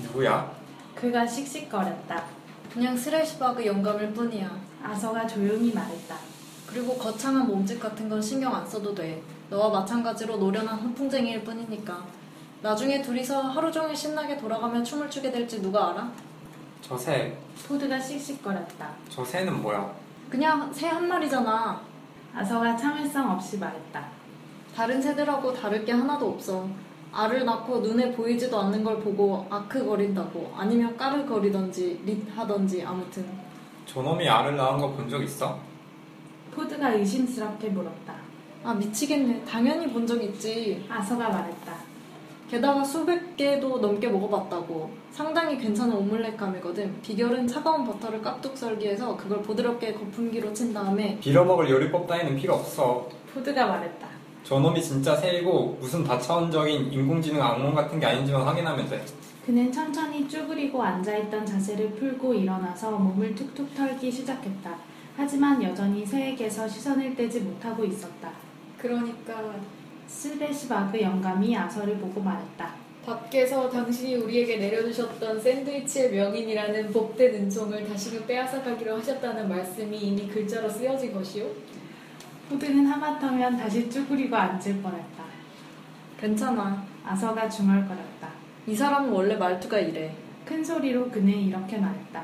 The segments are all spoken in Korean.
누구야? 그가 씩씩거렸다. 그냥 스레시바그 영감일 뿐이야. 아서가 조용히 말했다. 그리고 거창한 몸짓 같은 건 신경 안 써도 돼. 너와 마찬가지로 노련한 훈풍쟁이일 뿐이니까. 나중에 둘이서 하루 종일 신나게 돌아가며 춤을 추게 될지 누가 알아? 저 새, 포드가 씩씩거렸다. 저 새는 뭐야? 그냥 새 한 마리잖아. 아서가 참을성 없이 말했다. 다른 새들하고 다를 게 하나도 없어. 알을 낳고 눈에 보이지도 않는 걸 보고 아크거린다고 아니면 까르거리던지 릿하던지 아무튼 저놈이 알을 낳은 거 본 적 있어? 포드가 의심스럽게 물었다. 아 미치겠네 당연히 본 적 있지 아서가 말했다. 게다가 수백 개도 넘게 먹어봤다고 상당히 괜찮은 오믈렛감이거든 비결은 차가운 버터를 깍둑 썰기해서 그걸 부드럽게 거품기로 친 다음에 빌어먹을 요리법 따위는 필요 없어. 포드가 말했다. 저놈이 진짜 새이고 무슨 다차원적인 인공지능 악몽 같은 게 아닌지만 확인하면 돼. 그는 천천히 쭈그리고 앉아있던 자세를 풀고 일어나서 몸을 툭툭 털기 시작했다. 하지만 여전히 새에게서 시선을 떼지 못하고 있었다. 그러니까 스베시바그 영감이 아서를 보고 말했다. 밖에서 당신이 우리에게 내려주셨던 샌드위치의 명인이라는 복된 은총을 다시금 빼앗아가기로 하셨다는 말씀이 이미 글자로 쓰여진 것이요? 포드는 하마터면 다시 쭈그리고 앉을 뻔했다. 괜찮아 아서가 중얼거렸다. 이 사람은 원래 말투가 이래 큰 소리로 그는 이렇게 말했다.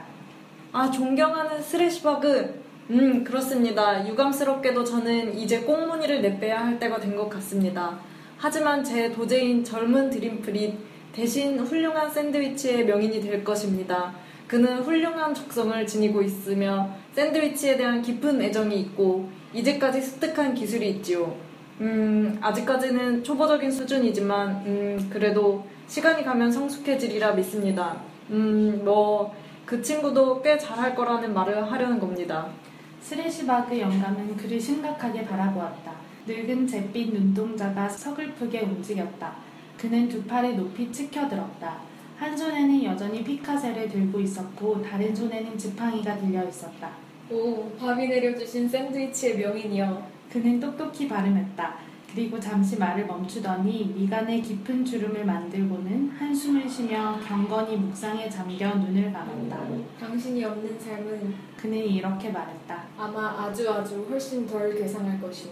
아 존경하는 스레시버그 음 그렇습니다 유감스럽게도 저는 이제 꽁무니를 내빼야 할 때가 된 것 같습니다 하지만 제 도제인 젊은 드림프릿 대신 훌륭한 샌드위치의 명인이 될 것입니다 그는 훌륭한 적성을 지니고 있으며 샌드위치에 대한 깊은 애정이 있고 이제까지 습득한 기술이 있지요 음 아직까지는 초보적인 수준이지만 음 그래도 시간이 가면 성숙해지리라 믿습니다 음 뭐 그 친구도 꽤 잘할 거라는 말을 하려는 겁니다. 스레시바그 영감은 그를 심각하게 바라보았다. 늙은 잿빛 눈동자가 서글프게 움직였다. 그는 두 팔을 높이 치켜들었다. 한 손에는 여전히 피카세를 들고 있었고 다른 손에는 지팡이가 들려 있었다. 오, 밤이 내려주신 샌드위치의 명인이여. 그는 똑똑히 발음했다. 그리고 잠시 말을 멈추더니 미간에 깊은 주름을 만들고는 한숨을 쉬며 경건히 묵상에 잠겨 눈을 감았다. 당신이 없는 삶은 그는 이렇게 말했다. 아마 아주 아주 훨씬 덜 괴상할 것이오.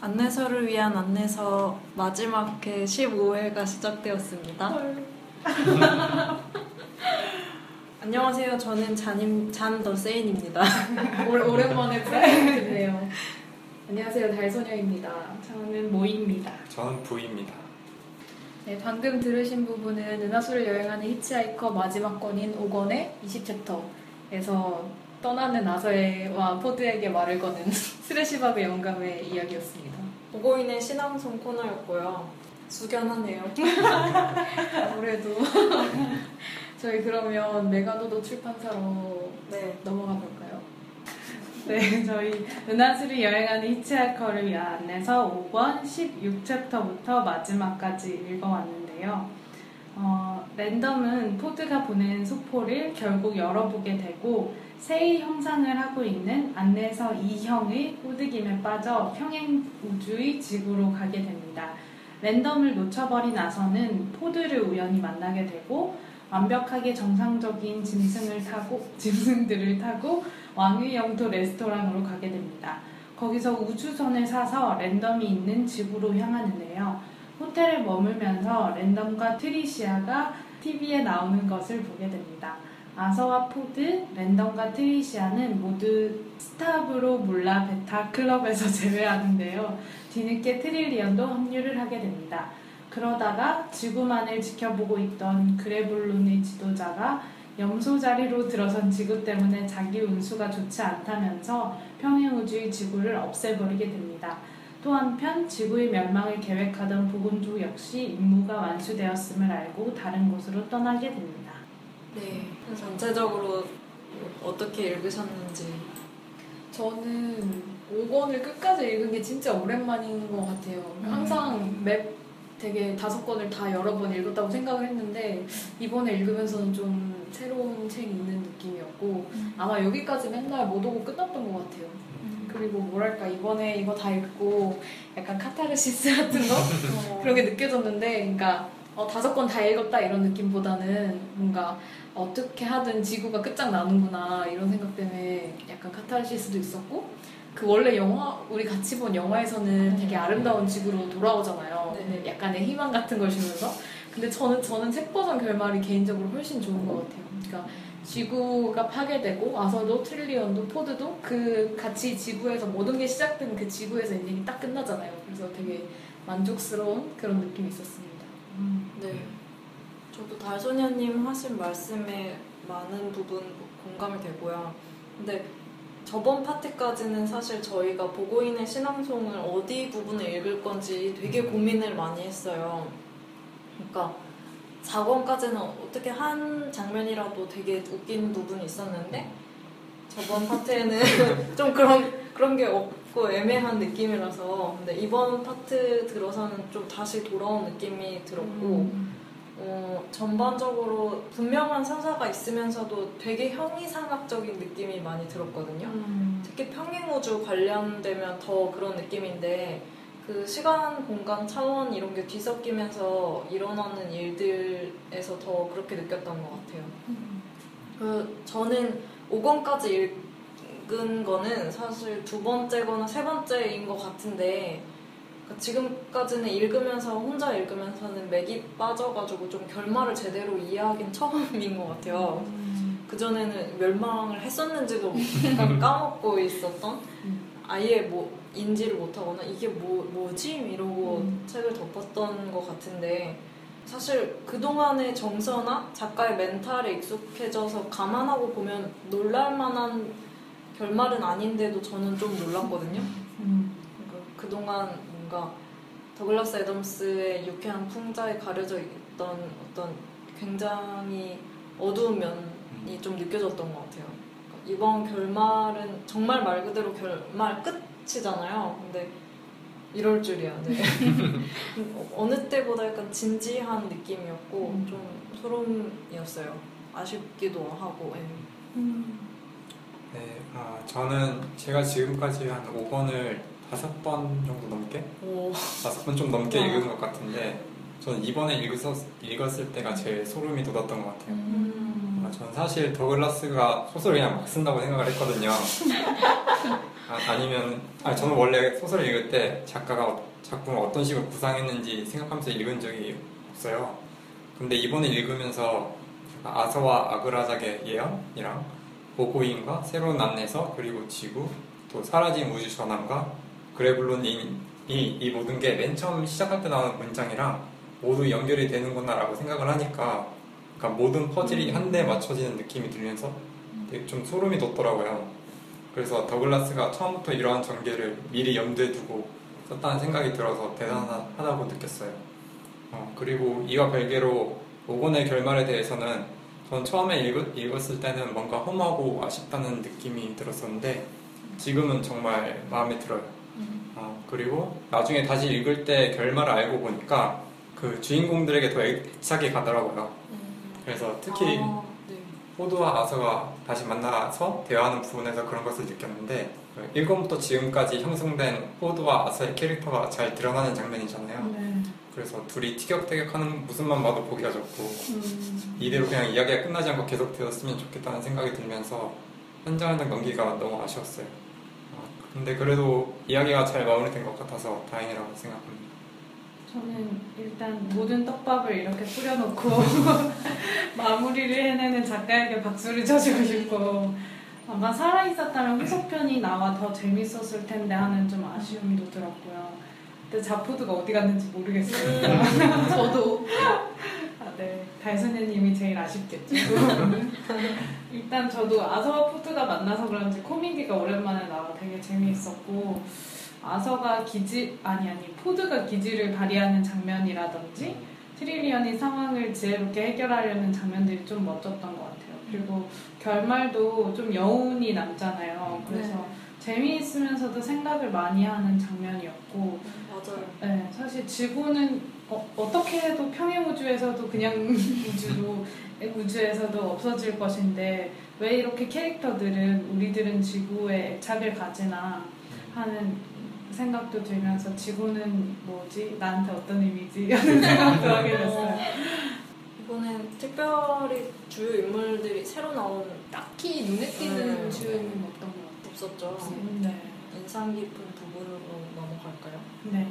안내서를 위한 안내서 마지막 회 15회가 시작되었습니다. 안녕하세요. 저는 잔임 잔더 세인입니다. 오- 오랜만에 프레임을 듣네요. 안녕하세요, 달선녀입니다. 저는 모입니다. 저는 부입니다. 네, 방금 들으신 부분은 은하수를 여행하는 히치하이커 마지막 권인 5권의 20챕터에서 떠나는 아서와 포드에게 말을 거는 스레시바그 영감의 이야기였습니다. 보고인의 시 낭송 코너였고요. 숙연하네요. 아무래도 저희 그러면 메가도도 출판사로 네. 넘어가 볼까요? 네, 저희 은하수를 여행하는 히치하이커를 위한 안내서 5권 16챕터부터 마지막까지 읽어왔는데요. 어, 랜덤은 포드가 보낸 소포를 결국 열어보게 되고 새의 형상을 하고 있는 안내서 2형의 꼬드김에 빠져 평행 우주의 지구로 가게 됩니다. 랜덤을 놓쳐버린 아서는 포드를 우연히 만나게 되고 완벽하게 정상적인 짐승을 타고 짐승들을 타고 왕의 영토 레스토랑으로 가게 됩니다. 거기서 우주선을 사서 랜덤이 있는 지구로 향하는데요. 호텔에 머물면서 랜덤과 트리시아가 TV에 나오는 것을 보게 됩니다. 아서와 포드, 랜덤과 트리시아는 모두 스타브로 뮬라 베타 클럽에서 재회하는데요. 뒤늦게 트릴리언도 합류를 하게 됩니다. 그러다가 지구만을 지켜보고 있던 그레블론의 지도자가 염소 자리로 들어선 지구 때문에 자기 운수가 좋지 않다면서 평행우주의 지구를 없애버리게 됩니다. 또 한편 지구의 멸망을 계획하던 보건족 역시 임무가 완수되었음을 알고 다른 곳으로 떠나게 됩니다. 네. 전체적으로 어떻게 읽으셨는지. 저는 5권을 끝까지 읽은 게 진짜 오랜만인 것 같아요. 항상 맵 되게 다섯 권을 다 여러 번 읽었다고 생각을 했는데 이번에 읽으면서는 좀 새로운 책이 있는 느낌이었고 아마 여기까지 맨날 못 오고 끝났던 것 같아요. 그리고 뭐랄까 이번에 이거 다 읽고 약간 카타르시스 같은 거? 그런 게 느껴졌는데, 그러니까 어, 다섯 권 다 읽었다 이런 느낌보다는 뭔가 어떻게 하든 지구가 끝장나는구나 이런 생각 때문에 약간 카타르시스도 있었고 그 원래 영화 우리 같이 본 영화에서는 되게 아름다운 지구로 돌아오잖아요. 네. 근데 약간의 희망 같은 걸 주면서 근데 저는 저는 책 버전 결말이 개인적으로 훨씬 좋은 것 같아요. 그러니까 지구가 파괴되고 아서도 트릴리언도 포드도 그 같이 지구에서 모든 게 시작된 그 지구에서 인생이 딱 끝나잖아요. 그래서 되게 만족스러운 그런 느낌이 있었습니다. 네. 저도 달소녀님 하신 말씀에 많은 부분 공감이 되고요. 근데 저번 파트까지는 사실 저희가 보고인의 신앙송을 어디 부분을 읽을 건지 되게 고민을 많이 했어요. 그러니까 4권까지는 어떻게 한 장면이라도 되게 웃긴 부분이 있었는데 저번 파트에는 좀 그런 그런 게 없고 애매한 느낌이라서 근데 이번 파트 들어서는 좀 다시 돌아온 느낌이 들었고 어, 전반적으로 분명한 서사가 있으면서도 되게 형이상학적인 느낌이 많이 들었거든요. 특히 평행우주 관련되면 더 그런 느낌인데 그 시간, 공간, 차원 이런 게 뒤섞이면서 일어나는 일들에서 더 그렇게 느꼈던 것 같아요. 그 저는 5권까지 읽은 거는 사실 두 번째거나 세 번째인 것 같은데 그러니까 지금까지는 읽으면서 혼자 읽으면서는 맥이 빠져가지고 좀 결말을 제대로 이해하긴 처음인 것 같아요. 그 전에는 멸망을 했었는지도 약간 까먹고 있었던 아예 뭐 인지를 못하거나 이게 뭐 뭐지 이러고 음. 책을 덮었던 것 같은데 사실 그 동안의 정서나 작가의 멘탈에 익숙해져서 감안하고 보면 놀랄만한 결말은 아닌데도 저는 좀 놀랐거든요. 그러니까 그동안 뭔가 더글라스 애덤스의 유쾌한 풍자에 가려져 있던 어떤 굉장히 어두운 면이 좀 느껴졌던 것 같아요. 그러니까 이번 결말은 정말 말 그대로 결말 끝이잖아요. 근데 이럴 줄이야. 네. 어느 때보다 약간 진지한 느낌이었고 좀 소름이었어요. 아쉽기도 하고. 예. 네, 아, 저는 제가 지금까지 한 5번을 다섯 번 정도 넘게? 오. 다섯 번 좀 넘게 와. 읽은 것 같은데 저는 이번에 읽었, 읽었을 때가 제일 소름이 돋았던 것 같아요. 음. 아, 저는 사실 더글라스가 소설을 그냥 막 쓴다고 생각을 했거든요. 아, 니면 아니, 저는 원래 소설을 읽을 때 작가가 어- 작품을 어떤 식으로 구상했는지 생각하면서 읽은 적이 없어요. 근데 이번에 읽으면서 아서와 아그라작의 예언이랑 보고인과 새로운 안내서 그리고 지구 또 사라진 우주 전함과 그레블론이 이, 이 모든 게 맨 처음 시작할 때 나오는 문장이랑 모두 연결이 되는구나라고 생각을 하니까 그러니까 모든 퍼즐이 한데 맞춰지는 느낌이 들면서 되게 좀 소름이 돋더라고요. 그래서 더글라스가 처음부터 이러한 전개를 미리 염두에 두고 썼다는 생각이 들어서 대단하다고 느꼈어요. 어, 그리고 이와 별개로 5권의 결말에 대해서는 전 처음에 읽, 읽었을 때는 뭔가 험하고 아쉽다는 느낌이 들었었는데 지금은 정말 마음에 들어요. 어, 그리고 나중에 다시 읽을 때 결말을 알고 보니까 그 주인공들에게 더 애착이 가더라고요. 그래서 특히 아, 네. 포드와 아서가 다시 만나서 대화하는 부분에서 그런 것을 느꼈는데 1권부터 지금까지 형성된 포드와 아서의 캐릭터가 잘 드러나는 장면이잖아요. 네. 그래서 둘이 티격태격하는 모습만 봐도 보기가 좋고 음. 이대로 그냥 이야기가 끝나지 않고 계속 되었으면 좋겠다는 생각이 들면서 현장을 넘기가 너무 아쉬웠어요. 어, 근데 그래도 이야기가 잘 마무리된 것 같아서 다행이라고 생각합니다. 저는 일단 모든 떡밥을 이렇게 뿌려놓고 마무리를 해내는 작가에게 박수를 쳐주고 싶고 아마 살아있었다면 후속편이 나와 더 재밌었을 텐데 하는 좀 아쉬움도 들었고요. 근데 자포드가 어디 갔는지 모르겠어요. 저도 아, 네. 달선녀님이 제일 아쉽겠죠. 일단 저도 아서와 포드가 만나서 그런지 코미디가 오랜만에 나와 되게 재미있었고 아서가 기지 아니 아니 포드가 기지를 발휘하는 장면이라든지 트릴리언이 상황을 지혜롭게 해결하려는 장면들이 좀 멋졌던 것 같아요. 그리고 결말도 좀 여운이 남잖아요. 그래서 재미있으면서도 생각을 많이 하는 장면이었고 맞아요. 네, 사실 지구는 어, 떻게 해도 평행 우주에서도 그냥 우주로 우주에서도 없어질 것인데 왜 이렇게 캐릭터들은 우리들은 지구에 애착을 가지나 하는 생각도 들면서 지구는 뭐지 나한테 어떤 의미지 하는 생각도 하게 됐어요. 특별히 주요 인물들이 새로 나온 딱히 눈에 띄는 음. 주연은 없던 것 같아요. 없었죠. 네. 인상 깊은 부분으로 넘어갈까요? 네.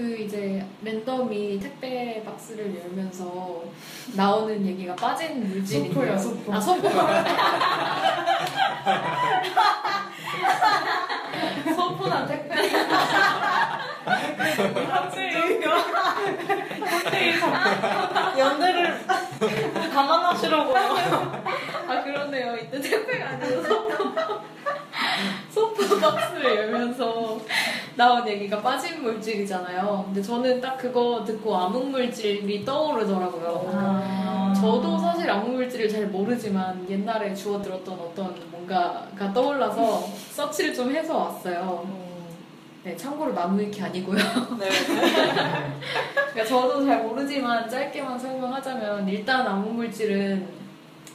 그 이제 랜덤이 택배 박스를 열면서 나오는 얘기가 빠진 물질이 소포요, 소포. 아 소포. 소포나 택배. 갑자기 나온 얘기가 빠진 물질이잖아요. 근데 저는 딱 그거 듣고 암흑 물질이 떠오르더라고요. 아. 저도 사실 암흑 물질을 잘 모르지만 옛날에 주워 들었던 어떤 뭔가가 떠올라서 서치를 좀 해서 왔어요. 네, 참고로 나무위키 아니고요. 네. 그러니까 저도 잘 모르지만 짧게만 설명하자면 일단 암흑 물질은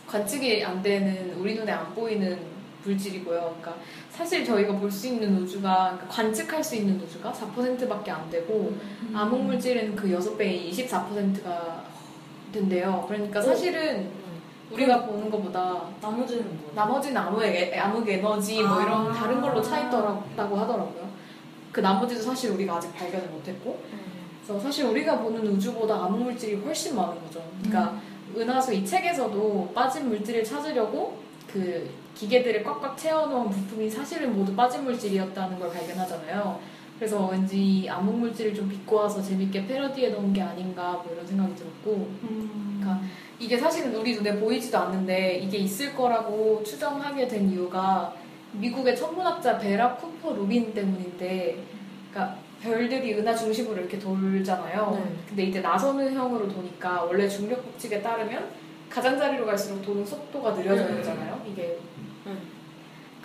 관측이 안 되는 우리 눈에 안 보이는 물질이고요. 그러니까 사실 저희가 볼 수 있는 우주가 그러니까 관측할 수 있는 우주가 4%밖에 안 되고 암흑 물질은 그 6배인 24%가 된대요. 그러니까 사실은 우리가 보는 것보다 나머지는 뭐? 나머지는 암흑, 에- 암흑 에너지 뭐 이런 아. 다른 걸로 차 있더라고 하더라고요. 그 나머지도 사실 우리가 아직 발견을 못했고 그래서 사실 우리가 보는 우주보다 암흑 물질이 훨씬 많은 거죠. 그러니까 은하수 이 책에서도 빠진 물질을 찾으려고 그 기계들을 꽉꽉 채워놓은 부품이 사실은 모두 빠진 물질이었다는 걸 발견하잖아요. 그래서 왠지 이 암흑 물질을 좀 비꼬아서 재밌게 패러디해 놓은 게 아닌가 뭐 이런 생각이 들었고 그러니까 이게 사실은 우리 눈에 보이지도 않는데 이게 있을 거라고 추정하게 된 이유가 미국의 천문학자 베라 쿠퍼 루빈 때문인데 그러니까 별들이 은하 중심으로 이렇게 돌잖아요. 네. 근데 이제 나선형으로 도니까 원래 중력 법칙에 따르면 가장자리로 갈수록 도는 속도가 느려져야 음. 되잖아요. 이게 음.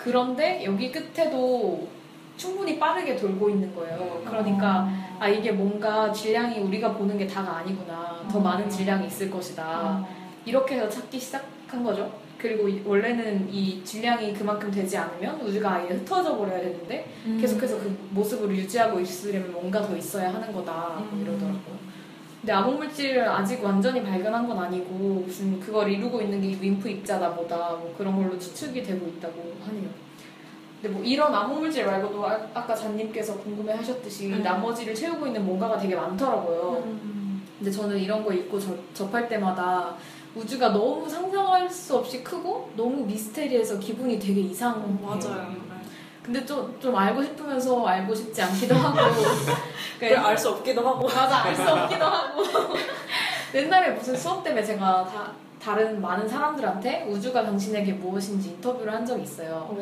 그런데 여기 끝에도 충분히 빠르게 돌고 있는 거예요. 그러니까 아 이게 뭔가 질량이 우리가 보는 게 다가 아니구나. 더 음. 많은 질량이 있을 것이다. 아. 이렇게 해서 찾기 시작한 거죠. 그리고 이- 원래는 이 질량이 그만큼 되지 않으면 우주가 아예 흩어져 버려야 되는데 음. 계속해서 그 모습을 유지하고 있으려면 뭔가 더 있어야 하는 거다 뭐 음. 이러더라고요. 근데 암흑물질을 아직 완전히 발견한 건 아니고 무슨 그걸 이루고 있는 게 윈프 입자다 보다 뭐 그런 걸로 추측이 되고 있다고 하네요. 근데 뭐 이런 암흑물질 말고도 아, 아까 잔님께서 궁금해 하셨듯이 음. 나머지를 채우고 있는 뭔가가 되게 많더라고요. 음. 근데 저는 이런 거 읽고 저- 접할 때마다 우주가 너무 상상할 수 없이 크고 너무 미스테리해서 기분이 되게 이상해요. 맞아요. 근데 좀, 좀 알고 싶으면서 알고 싶지 않기도 하고. 그걸 알수 없기도 하고. 맞아, 알 수 없기도 하고. 옛날에 무슨 수업 때문에 제가 다, 다른 많은 사람들한테 우주가 당신에게 무엇인지 인터뷰를 한 적이 있어요.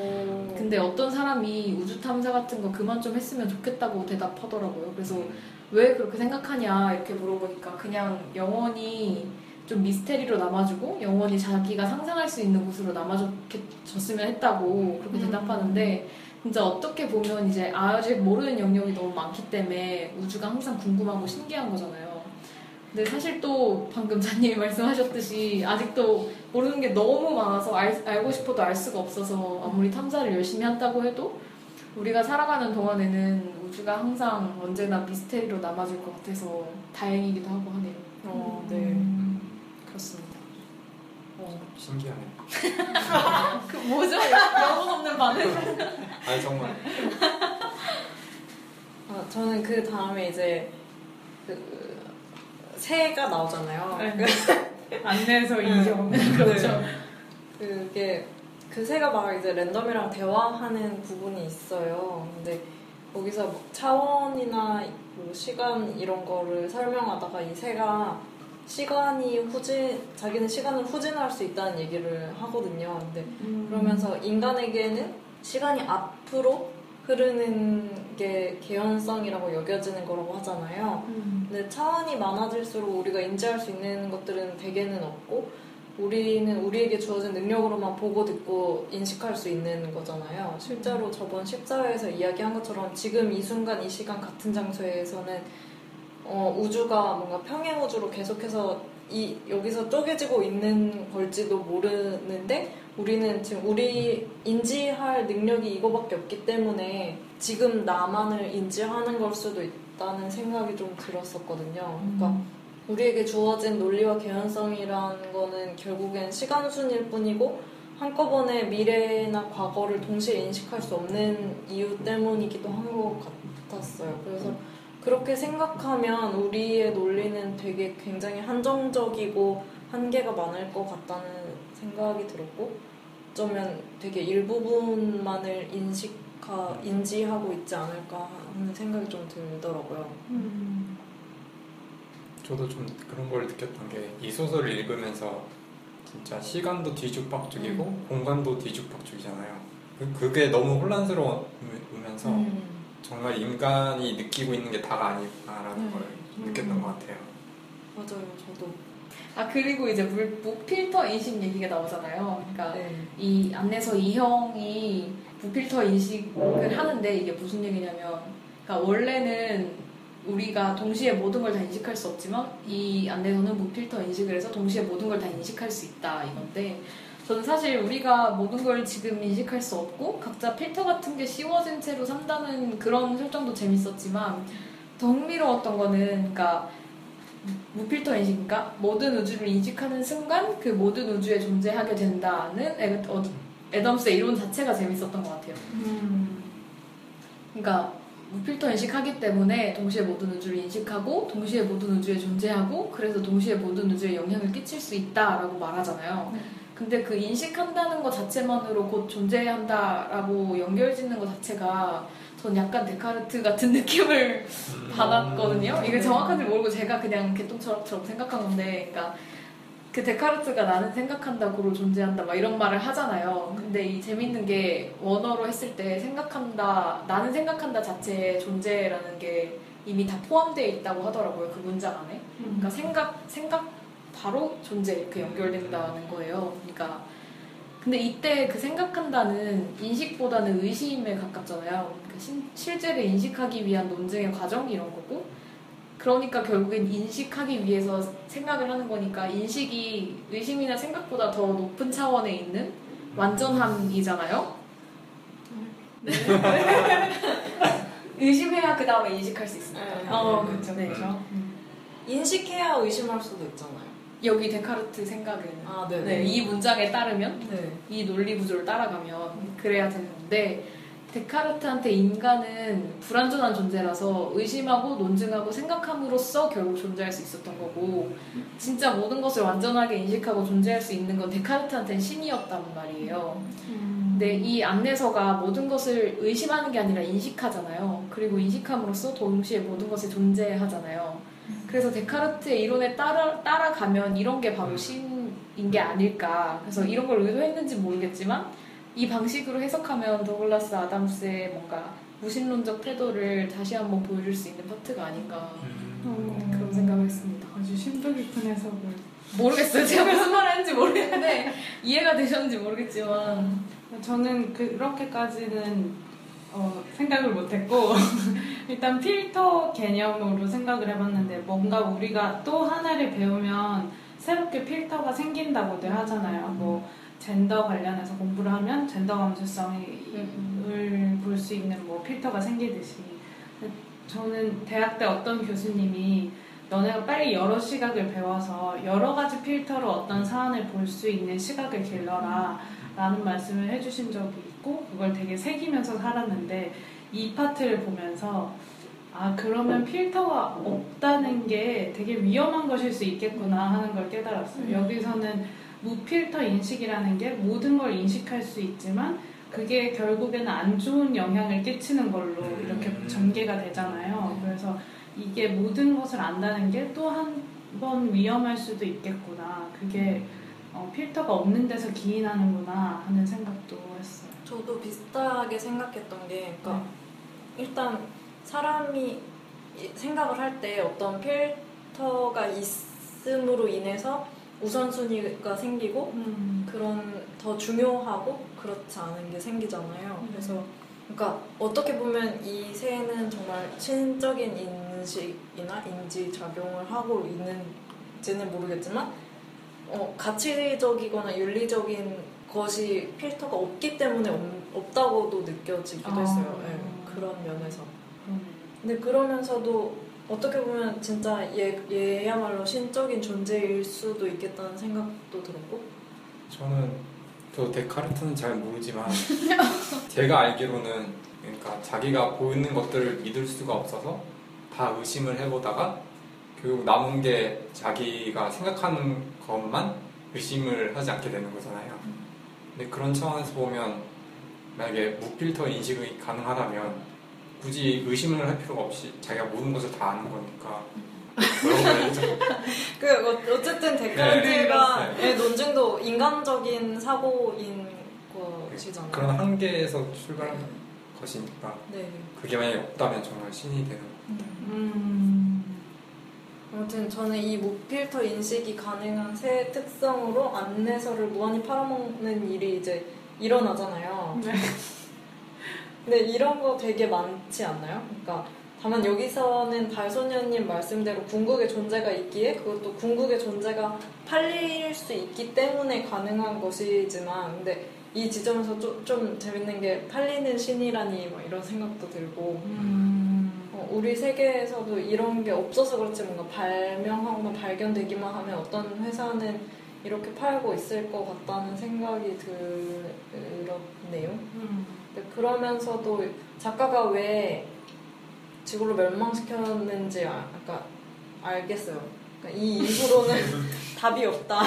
근데 어떤 사람이 우주 탐사 같은 거 그만 좀 했으면 좋겠다고 대답하더라고요. 그래서 왜 그렇게 생각하냐 이렇게 물어보니까 그냥 영원히 좀 미스테리로 남아주고 영원히 자기가 상상할 수 있는 곳으로 남아줬으면 했다고 그렇게 대답하는데 진짜 어떻게 보면 이제 아직 모르는 영역이 너무 많기 때문에 우주가 항상 궁금하고 신기한 거잖아요. 근데 사실 또 방금 자님이 말씀하셨듯이 아직도 모르는 게 너무 많아서 알, 알고 싶어도 알 수가 없어서 아무리 탐사를 열심히 한다고 해도 우리가 살아가는 동안에는 우주가 항상 언제나 미스테리로 남아줄 것 같아서 다행이기도 하고 하네요. 어, 네. 음. 그렇습니다. 신기하네. 그 뭐죠? 영혼 없는 반응. 아니 정말 아, 저는 그 다음에 이제 그 새가 나오잖아요. 네. 안내서 네. 이정. 그렇죠. 그게 그 새가 막 이제 랜덤이랑 대화하는 부분이 있어요. 근데 거기서 뭐 차원이나 뭐 시간 이런 거를 설명하다가 이 새가 시간이 후진 자기는 시간을 후진할 수 있다는 얘기를 하거든요. 근데 그러면서 인간에게는 시간이 앞으로 흐르는 게 개연성이라고 여겨지는 거라고 하잖아요. 근데 차원이 많아질수록 우리가 인지할 수 있는 것들은 대개는 없고 우리는 우리에게 주어진 능력으로만 보고 듣고 인식할 수 있는 거잖아요. 실제로 저번 14회에서 이야기한 것처럼 지금 이 순간 이 시간 같은 장소에서는 어, 우주가 뭔가 평행 우주로 계속해서 이 여기서 쪼개지고 있는 걸지도 모르는데 우리는 지금 우리 인지할 능력이 이거밖에 없기 때문에 지금 나만을 인지하는 걸 수도 있다는 생각이 좀 들었었거든요. 그러니까 우리에게 주어진 논리와 개연성이라는 거는 결국엔 시간 순일 뿐이고 한꺼번에 미래나 과거를 동시에 인식할 수 없는 이유 때문이기도 한 것 같았어요. 그래서 그렇게 생각하면 우리의 논리는 되게 굉장히 한정적이고 한계가 많을 것 같다는 생각이 들었고 어쩌면 되게 일부분만을 인식하, 인지하고 있지 않을까 하는 생각이 좀 들더라고요. 음. 저도 좀 그런 걸 느꼈던 게 이 소설을 읽으면서 진짜 시간도 뒤죽박죽이고 음. 공간도 뒤죽박죽이잖아요. 그, 그게 너무 혼란스러우면서 음. 정말 인간이 느끼고 있는 게 다가 아니구나라는 음. 걸 음. 느꼈던 것 같아요. 맞아요, 저도. 아 그리고 이제 물, 무필터 인식 얘기가 나오잖아요. 그러니까 네. 이 안내서 이 형이 무필터 인식을 하는데 이게 무슨 얘기냐면 그러니까 원래는 우리가 동시에 모든 걸 다 인식할 수 없지만 이 안내서는 무필터 인식을 해서 동시에 모든 걸 다 인식할 수 있다 이건데 저는 사실 우리가 모든 걸 지금 인식할 수 없고 각자 필터 같은 게 씌워진 채로 산다는 그런 설정도 재밌었지만 더 흥미로웠던 거는 그러니까 무필터 인식인가 모든 우주를 인식하는 순간 그 모든 우주에 존재하게 된다는 애, 어, 이론 자체가 재밌었던 것 같아요. 음. 그러니까 무필터 인식하기 때문에 동시에 모든 우주를 인식하고 동시에 모든 우주에 존재하고 그래서 동시에 모든 우주에 영향을 끼칠 수 있다라고 말하잖아요. 네. 근데 그 인식한다는 것 자체만으로 곧 존재한다라고 연결 짓는 것 자체가 전 약간 데카르트 같은 느낌을 음. 받았거든요. 이게 네. 정확한지 모르고 제가 그냥 개똥처럼 생각한 건데, 그러니까 그 데카르트가 나는 생각한다 고로 존재한다 막 이런 말을 하잖아요. 근데 이 재밌는 게 원어로 했을 때 생각한다, 나는 생각한다 자체의 존재라는 게 이미 다 포함되어 있다고 하더라고요. 그 문장 안에. 그러니까 생각, 생각 바로 존재 이렇게 연결된다는 거예요. 그러니까 근데 이때 그 생각한다는 인식보다는 의심에 가깝잖아요. 그러니까 신- 실제를 인식하기 위한 논증의 과정이 이런 거고, 그러니까 결국엔 인식하기 위해서 생각을 하는 거니까 인식이 의심이나 생각보다 더 높은 차원에 있는 완전함이잖아요. 네. 의심해야 그 다음에 인식할 수. 네. 어, 그쵸, 네. 그쵸. 인식해야 의심할 수도 있잖아요. 여기 데카르트 생각에는 아, 네, 네네. 이 문장에 따르면 네. 이 논리 구조를 따라가면 그래야 되는 건데 데카르트한테 인간은 불완전한 존재라서 의심하고 논증하고 생각함으로써 결국 존재할 수 있었던 거고 진짜 모든 것을 완전하게 인식하고 존재할 수 있는 건 데카르트한테는 신이었단 말이에요. 음. 근데 이 안내서가 모든 것을 의심하는 게 아니라 인식하잖아요. 그리고 인식함으로써 동시에 모든 것이 존재하잖아요. 그래서 데카르트의 이론에 따라, 따라가면 이런 게 바로 신인 게 아닐까. 그래서 이런 걸 의도했는지 모르겠지만 이 방식으로 해석하면 더글라스 아담스의 뭔가 무신론적 태도를 다시 한번 보여줄 수 있는 파트가 아닌가 음. 그런 생각을 했습니다. 아주 심도 깊은 해석을. 모르겠어요. 제가 무슨 말을 했는지 모르겠는데 이해가 되셨는지 모르겠지만 저는 그렇게까지는 어, 생각을 못했고 일단 필터 개념으로 생각을 해봤는데 뭔가 우리가 또 하나를 배우면 새롭게 필터가 생긴다고들 하잖아요. 뭐 젠더 관련해서 공부를 하면 젠더 감수성을 볼 수 있는 뭐 필터가 생기듯이. 저는 대학 때 어떤 교수님이 너네가 빨리 여러 시각을 배워서 여러 가지 필터로 어떤 사안을 볼 수 있는 시각을 길러라. 라는 말씀을 해주신 적이 있고 그걸 되게 새기면서 살았는데 이 파트를 보면서 아 그러면 필터가 없다는 게 되게 위험한 것일 수 있겠구나 하는 걸 깨달았어요. 음. 여기서는 무필터 인식이라는 게 모든 걸 인식할 수 있지만 그게 결국에는 안 좋은 영향을 끼치는 걸로 이렇게 음. 전개가 되잖아요. 그래서 이게 모든 것을 안다는 게 또 한 번 위험할 수도 있겠구나. 그게 어, 필터가 없는 데서 기인하는구나 하는 생각도 했어요. 저도 비슷하게 생각했던 게, 그러니까 일단 사람이 이- 생각을 할 때 어떤 필터가 있음으로 인해서 우선순위가 생기고 그런 더 중요하고 그렇지 않은 게 생기잖아요. 음. 그래서 그러니까 어떻게 보면 이 새는 정말 신적인 인식이나 인지 작용을 하고 있는지는 모르겠지만 어, 가치적이거나 윤리적인 것이 필터가 없기 때문에 없, 다고도 느껴지기도 아. 했어요. 예, 그런 면에서. 그러네. 근데 그러면서도 어떻게 보면 진짜 얘, 얘야말로 신적인 존재일 수도 있겠다는 생각도 들었고 저는 저 데카르트는 잘 모르지만 제가 알기로는 그러니까 자기가 보이는 것들을 믿을 수가 없어서 다 의심을 해보다가 결국 남은 게 자기가 생각하는 것만 의심을 하지 않게 되는 거잖아요. 근데 그런 차원에서 보면 만약에 무필터 인식이 가능하다면 굳이 의심을 할 필요가 없이 자기가 모든 것을 다 아는 거니까? 그 어- 어쨌든 데카르트가 네. 의 논증도 인간적인 사고인 것이잖아요. 그런 한계에서 출발한 것이니까 네. 그게 만약에 없다면 정말 신이 되는 음. 아무튼 저는 이 무필터 인식이 가능한 새 특성으로 안내서를 무한히 팔아먹는 일이 이제 일어나잖아요. 네. 근데 이런 거 되게 많지 않나요? 그러니까 다만 여기서는 달소녀님 말씀대로 궁극의 존재가 있기에 그것도 궁극의 존재가 팔릴 수 있기 때문에 가능한 것이지만 근데 이 지점에서 좀, 좀 재밌는 게 팔리는 신이라니 뭐 이런 생각도 들고 음. 어, 우리 세계에서도 이런 게 없어서 그렇지 뭔가 발명하거나 발견되기만 하면 어떤 회사는 이렇게 팔고 있을 것 같다는 생각이 들었네요. 음. 그러면서도 작가가 왜 지구를 멸망시켰는지 아, 그러니까 알겠어요. 그러니까 이 이후로는 답이 없다.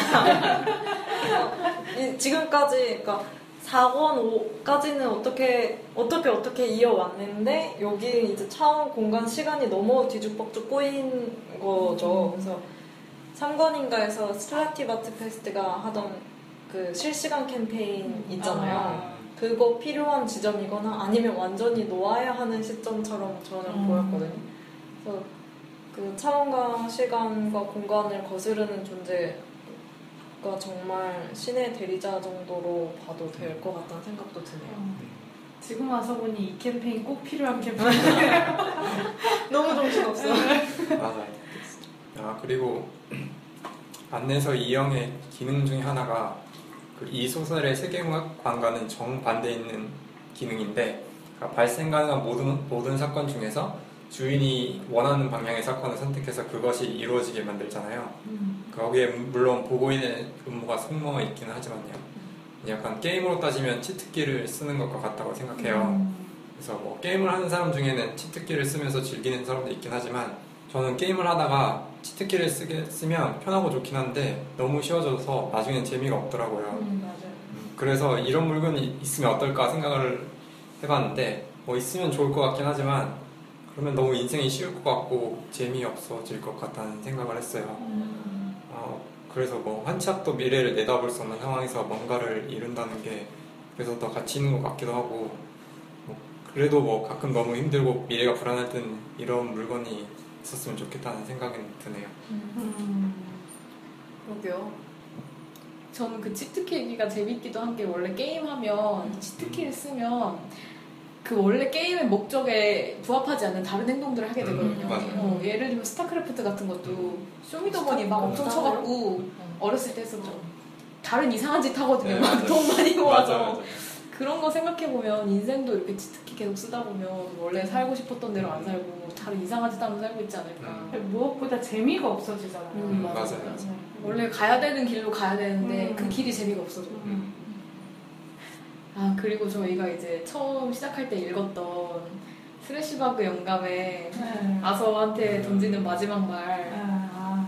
어, 이- 지금까지 그러니까 4권 5까지는 어떻게 어떻게 어떻게 이어왔는데 여기 이제 차원 공간 시간이 너무 뒤죽박죽 꼬인 거죠. 그래서 3권인가에서 슬라티바트패스트가 하던 그 실시간 캠페인 있잖아요. 아. 그거 필요한 지점이거나 아니면 완전히 놓아야 하는 시점처럼 저는 음. 보였거든요. 그래서 그 차원과 시간과 공간을 거스르는 존재 가 정말 신의 대리자 정도로 봐도 될 것 같다는 생각도 드네요. 어. 지금 와서 보니 이 캠페인 꼭 필요한 캠페인이에요. 너무 정신없어. 맞아요. 아 그리고 안내서 이영의 기능 중에 하나가 그이 소설의 세계관과는 정반대 있는 기능인데 그러니까 발생 가능한 모든 모든 사건 중에서 주인이 원하는 방향의 사건을 선택해서 그것이 이루어지게 만들잖아요. 음. 거기에 물론 보고인의 음모가 숨어 있기는 하지만요. 약간 게임으로 따지면 치트키를 쓰는 것과 같다고 생각해요. 음. 그래서 뭐 게임을 하는 사람 중에는 치트키를 쓰면서 즐기는 사람도 있긴 하지만 저는 게임을 하다가 치트키를 쓰게, 쓰면 편하고 좋긴 한데 너무 쉬워져서 나중엔 재미가 없더라고요. 음, 맞아요. 음, 그래서 이런 물건이 있으면 어떨까 생각을 해봤는데 뭐 있으면 좋을 것 같긴 하지만 그러면 너무 인생이 쉬울 것 같고 재미없어질 것 같다는 생각을 했어요. 음. 어, 그래서 뭐 한치 앞도 미래를 내다볼 수 없는 상황에서 뭔가를 이룬다는 게 그래서 더 가치 있는 것 같기도 하고 뭐 그래도 뭐 가끔 너무 힘들고 미래가 불안할 땐 이런 물건이 있었으면 좋겠다는 생각이 드네요. 음. 그러게요. 저는 그 치트키 얘기가 재밌기도 한 게 원래 게임하면 치트키를 쓰면 그 원래 게임의 목적에 부합하지 않는 다른 행동들을 하게 되거든요. 음. 어, 예를 들면 스타크래프트 같은 것도 show me the money 막 엄청 쳐갖고 어렸을 때 했었죠. 다른 이상한 짓 하거든요. 네. 돈 많이 모아서. 맞아, 맞아. 그런 거 생각해보면 인생도 이렇게 치트키 계속 쓰다 보면 원래 살고 싶었던 대로 안 살고 다른 이상한 짓 하면서 살고 있지 않을까. 음. 무엇보다 재미가 없어지잖아요. 음, 맞아요. 맞아요. 원래 가야 되는 길로 가야 되는데 음. 그 길이 재미가 없어져. 음. 아 그리고 저희가 이제 처음 시작할 때 읽었던 스레시바그 영감의 네. 아서한테 음. 던지는 마지막 말. 아,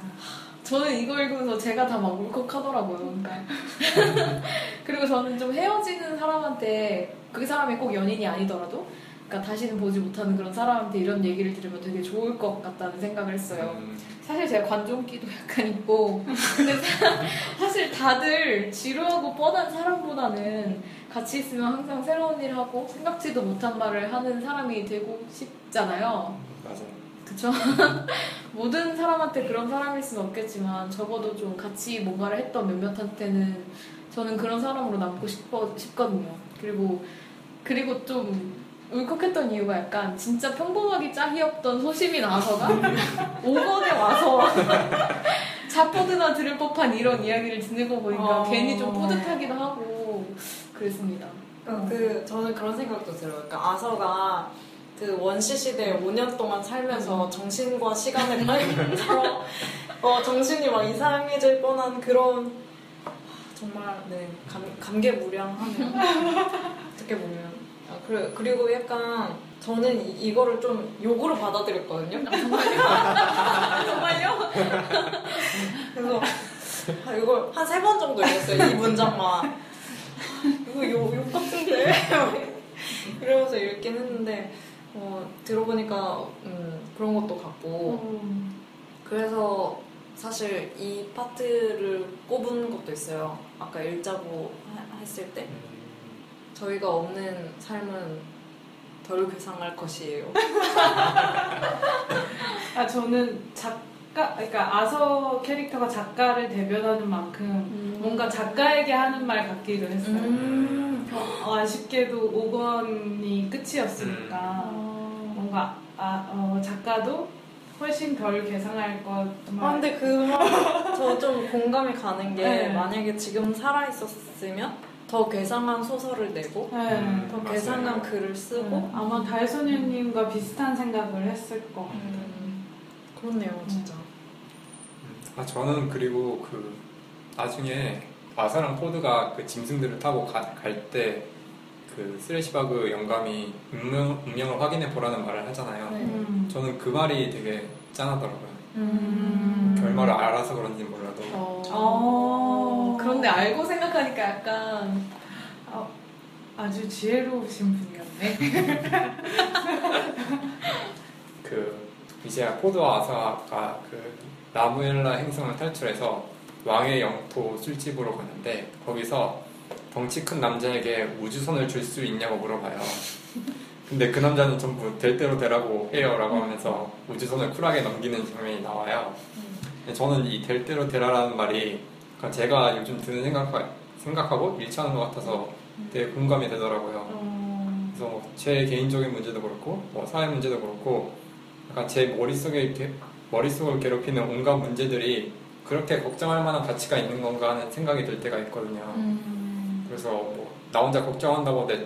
저는 이거 읽으면서 제가 다 막 울컥하더라고요. 그러니까. 그리고 저는 좀 헤어지는 사람한테 그 사람이 꼭 연인이 아니더라도 그러니까 다시는 보지 못하는 그런 사람한테 이런 얘기를 들으면 되게 좋을 것 같다는 생각을 했어요 음, 사실 제가 관종기도 약간 있고 근데 사- 사실 다들 지루하고 뻔한 사람보다는 같이 있으면 항상 새로운 일 하고 생각지도 못한 말을 하는 사람이 되고 싶잖아요 맞아요. 그쵸? 모든 사람한테 그런 사람일 수는 없겠지만 적어도 좀 같이 뭔가를 했던 몇몇한테는 저는 그런 사람으로 남고 싶어, 싶거든요 그리고 그리고 좀 울컥했던 이유가 약간 진짜 평범하게 짝이 없던 소심이 나서가 5번에 와서 자포드나 들을 법한 이런 이야기를 듣는 거 보니까 어. 괜히 좀 뿌듯하기도 하고 그랬습니다. 그러니까 그 저는 그런 생각도 들어요. 그러니까 아서가 그 원시 시대에 5년 동안 살면서 정신과 시간을 빨리들어 어, 정신이 막 이상해질 뻔한 그런 아, 정말 네 감, 감개무량하네요. 어떻게 보면 아, 그래, 그리고 약간 저는 이, 이거를 좀 욕으로 받아들였거든요. 정말요? 그래서 아, 이걸 한 세 번 정도 읽었어요. 이 문장만. 이거 욕, 욕 같은데? 이러면서 읽긴 했는데, 어, 들어보니까, 음, 그런 것도 같고. 그래서 사실 이 파트를 꼽은 것도 있어요. 아까 읽자고 하- 했을 때. 저희가 없는 삶은 덜 괴상할 것이에요. 아 저는 작가 그러니까 아서 캐릭터가 작가를 대변하는 만큼 뭔가 작가에게 하는 말 같기도 했어요. 음. 어, 아쉽게도 5권이 끝이었으니까 아, 뭔가 아, 어, 작가도 훨씬 덜 계상할 것. 아, 근데 그 저 좀 공감이 가는 게 네. 만약에 지금 살아 있었으면 더 괴상한 소설을 내고 네. 더 맞아요. 괴상한 글을 쓰고 네. 아마 달소녀님과 비슷한 생각을 했을 것 같아요. 음, 그렇네요 진짜. 아 저는 그리고 그 나중에 아사랑 포드가 그 짐승들을 타고 갈 때그 스레시바그 영감이 운명, 운명을 확인해 보라는 말을 하잖아요. 네. 음. 저는 그 말이 되게 짠하더라고요. 음. 결말을 알아서 그런지 몰라도 어. 어. 그런데 알고 생각하니까 약간 어, 아주 지혜로우신 분이었네. 그 이제 포드와 아사가 그 라무엘라 행성을 탈출해서 왕의 영토 술집으로 가는데 거기서 덩치 큰 남자에게 우주선을 줄 수 있냐고 물어봐요. 근데 그 남자는 전부 될 대로 되라고 해요라고 하면서 우주선을 쿨하게 넘기는 장면이 나와요. 근데 저는 이 될 대로 되라라는 말이 그러니까 제가 요즘 드는 생각, 생각하고 일치하는 것 같아서 되게 공감이 되더라고요. 어. 그래서 뭐 제 개인적인 문제도 그렇고 뭐 사회 문제도 그렇고 약간 제 머릿속에 이렇게 머릿속을 괴롭히는 온갖 문제들이 그렇게 걱정할 만한 가치가 있는 건가 하는 생각이 들 때가 있거든요. 음. 그래서 뭐 나 혼자 걱정한다고 내,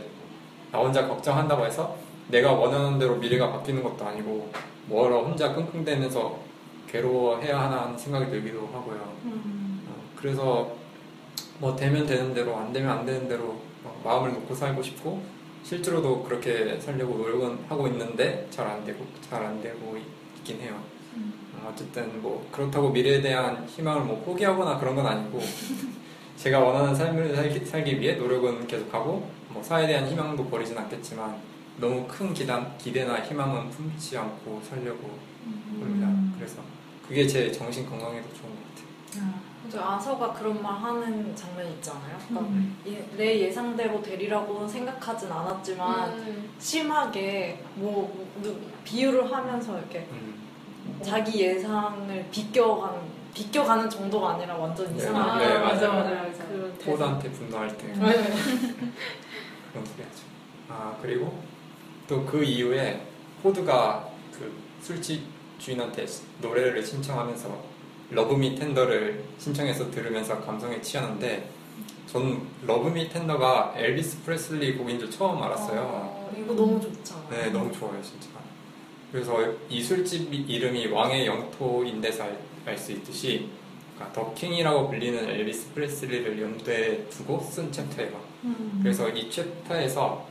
나 혼자 걱정한다고 해서 내가 원하는 대로 미래가 바뀌는 것도 아니고 뭐라 혼자 끙끙대면서 괴로워해야 하나 하는 생각이 들기도 하고요. 음. 어, 그래서 뭐 되면 되는 대로 안 되면 안 되는 대로 막 마음을 놓고 살고 싶고 실제로도 그렇게 살려고 노력은 하고 있는데 잘 안 되고 잘 안 되고 있긴 해요. 어, 어쨌든 뭐 그렇다고 미래에 대한 희망을 뭐 포기하거나 그런 건 아니고 제가 원하는 삶을 살기, 살기 위해 노력은 계속하고 뭐 사회에 대한 희망도 버리진 않겠지만 너무 큰 기단, 기대나 희망은 품지 않고 살려고 합니다. 그래서 그게 제 정신 건강에도 좋은 것 같아요. 아. 저 아서가 그런 말 하는 장면 있잖아요. 그러니까 음. 예- 내 예상대로 되리라고 생각하진 않았지만 음. 심하게 뭐 누- 비유를 하면서 이렇게 음. 자기 예상을 비껴가는 비껴가는 정도가 아니라 완전 네, 이상하게 네, 맞아, 그런 맞아, 맞아. 대사. 포드한테 분노할 때 소리 하죠. 아 그리고 또 그 이후에 포드가 그 술집 주인한테 노래를 신청하면서 Love Me Tender를 신청해서 들으면서 감성에 취하는데 저는 Love Me Tender가 엘비스 프레슬리 곡인 줄 처음 알았어요. 어, 이거 너무 좋잖아. 네, 너무 좋아요, 진짜. 그래서 이 술집 이름이 왕의 영토인 데서 알 수 있듯이 그러니까 The King이라고 불리는 엘비스 프레슬리를 염두에 두고 쓴 챕터예요. 음. 그래서 이 챕터에서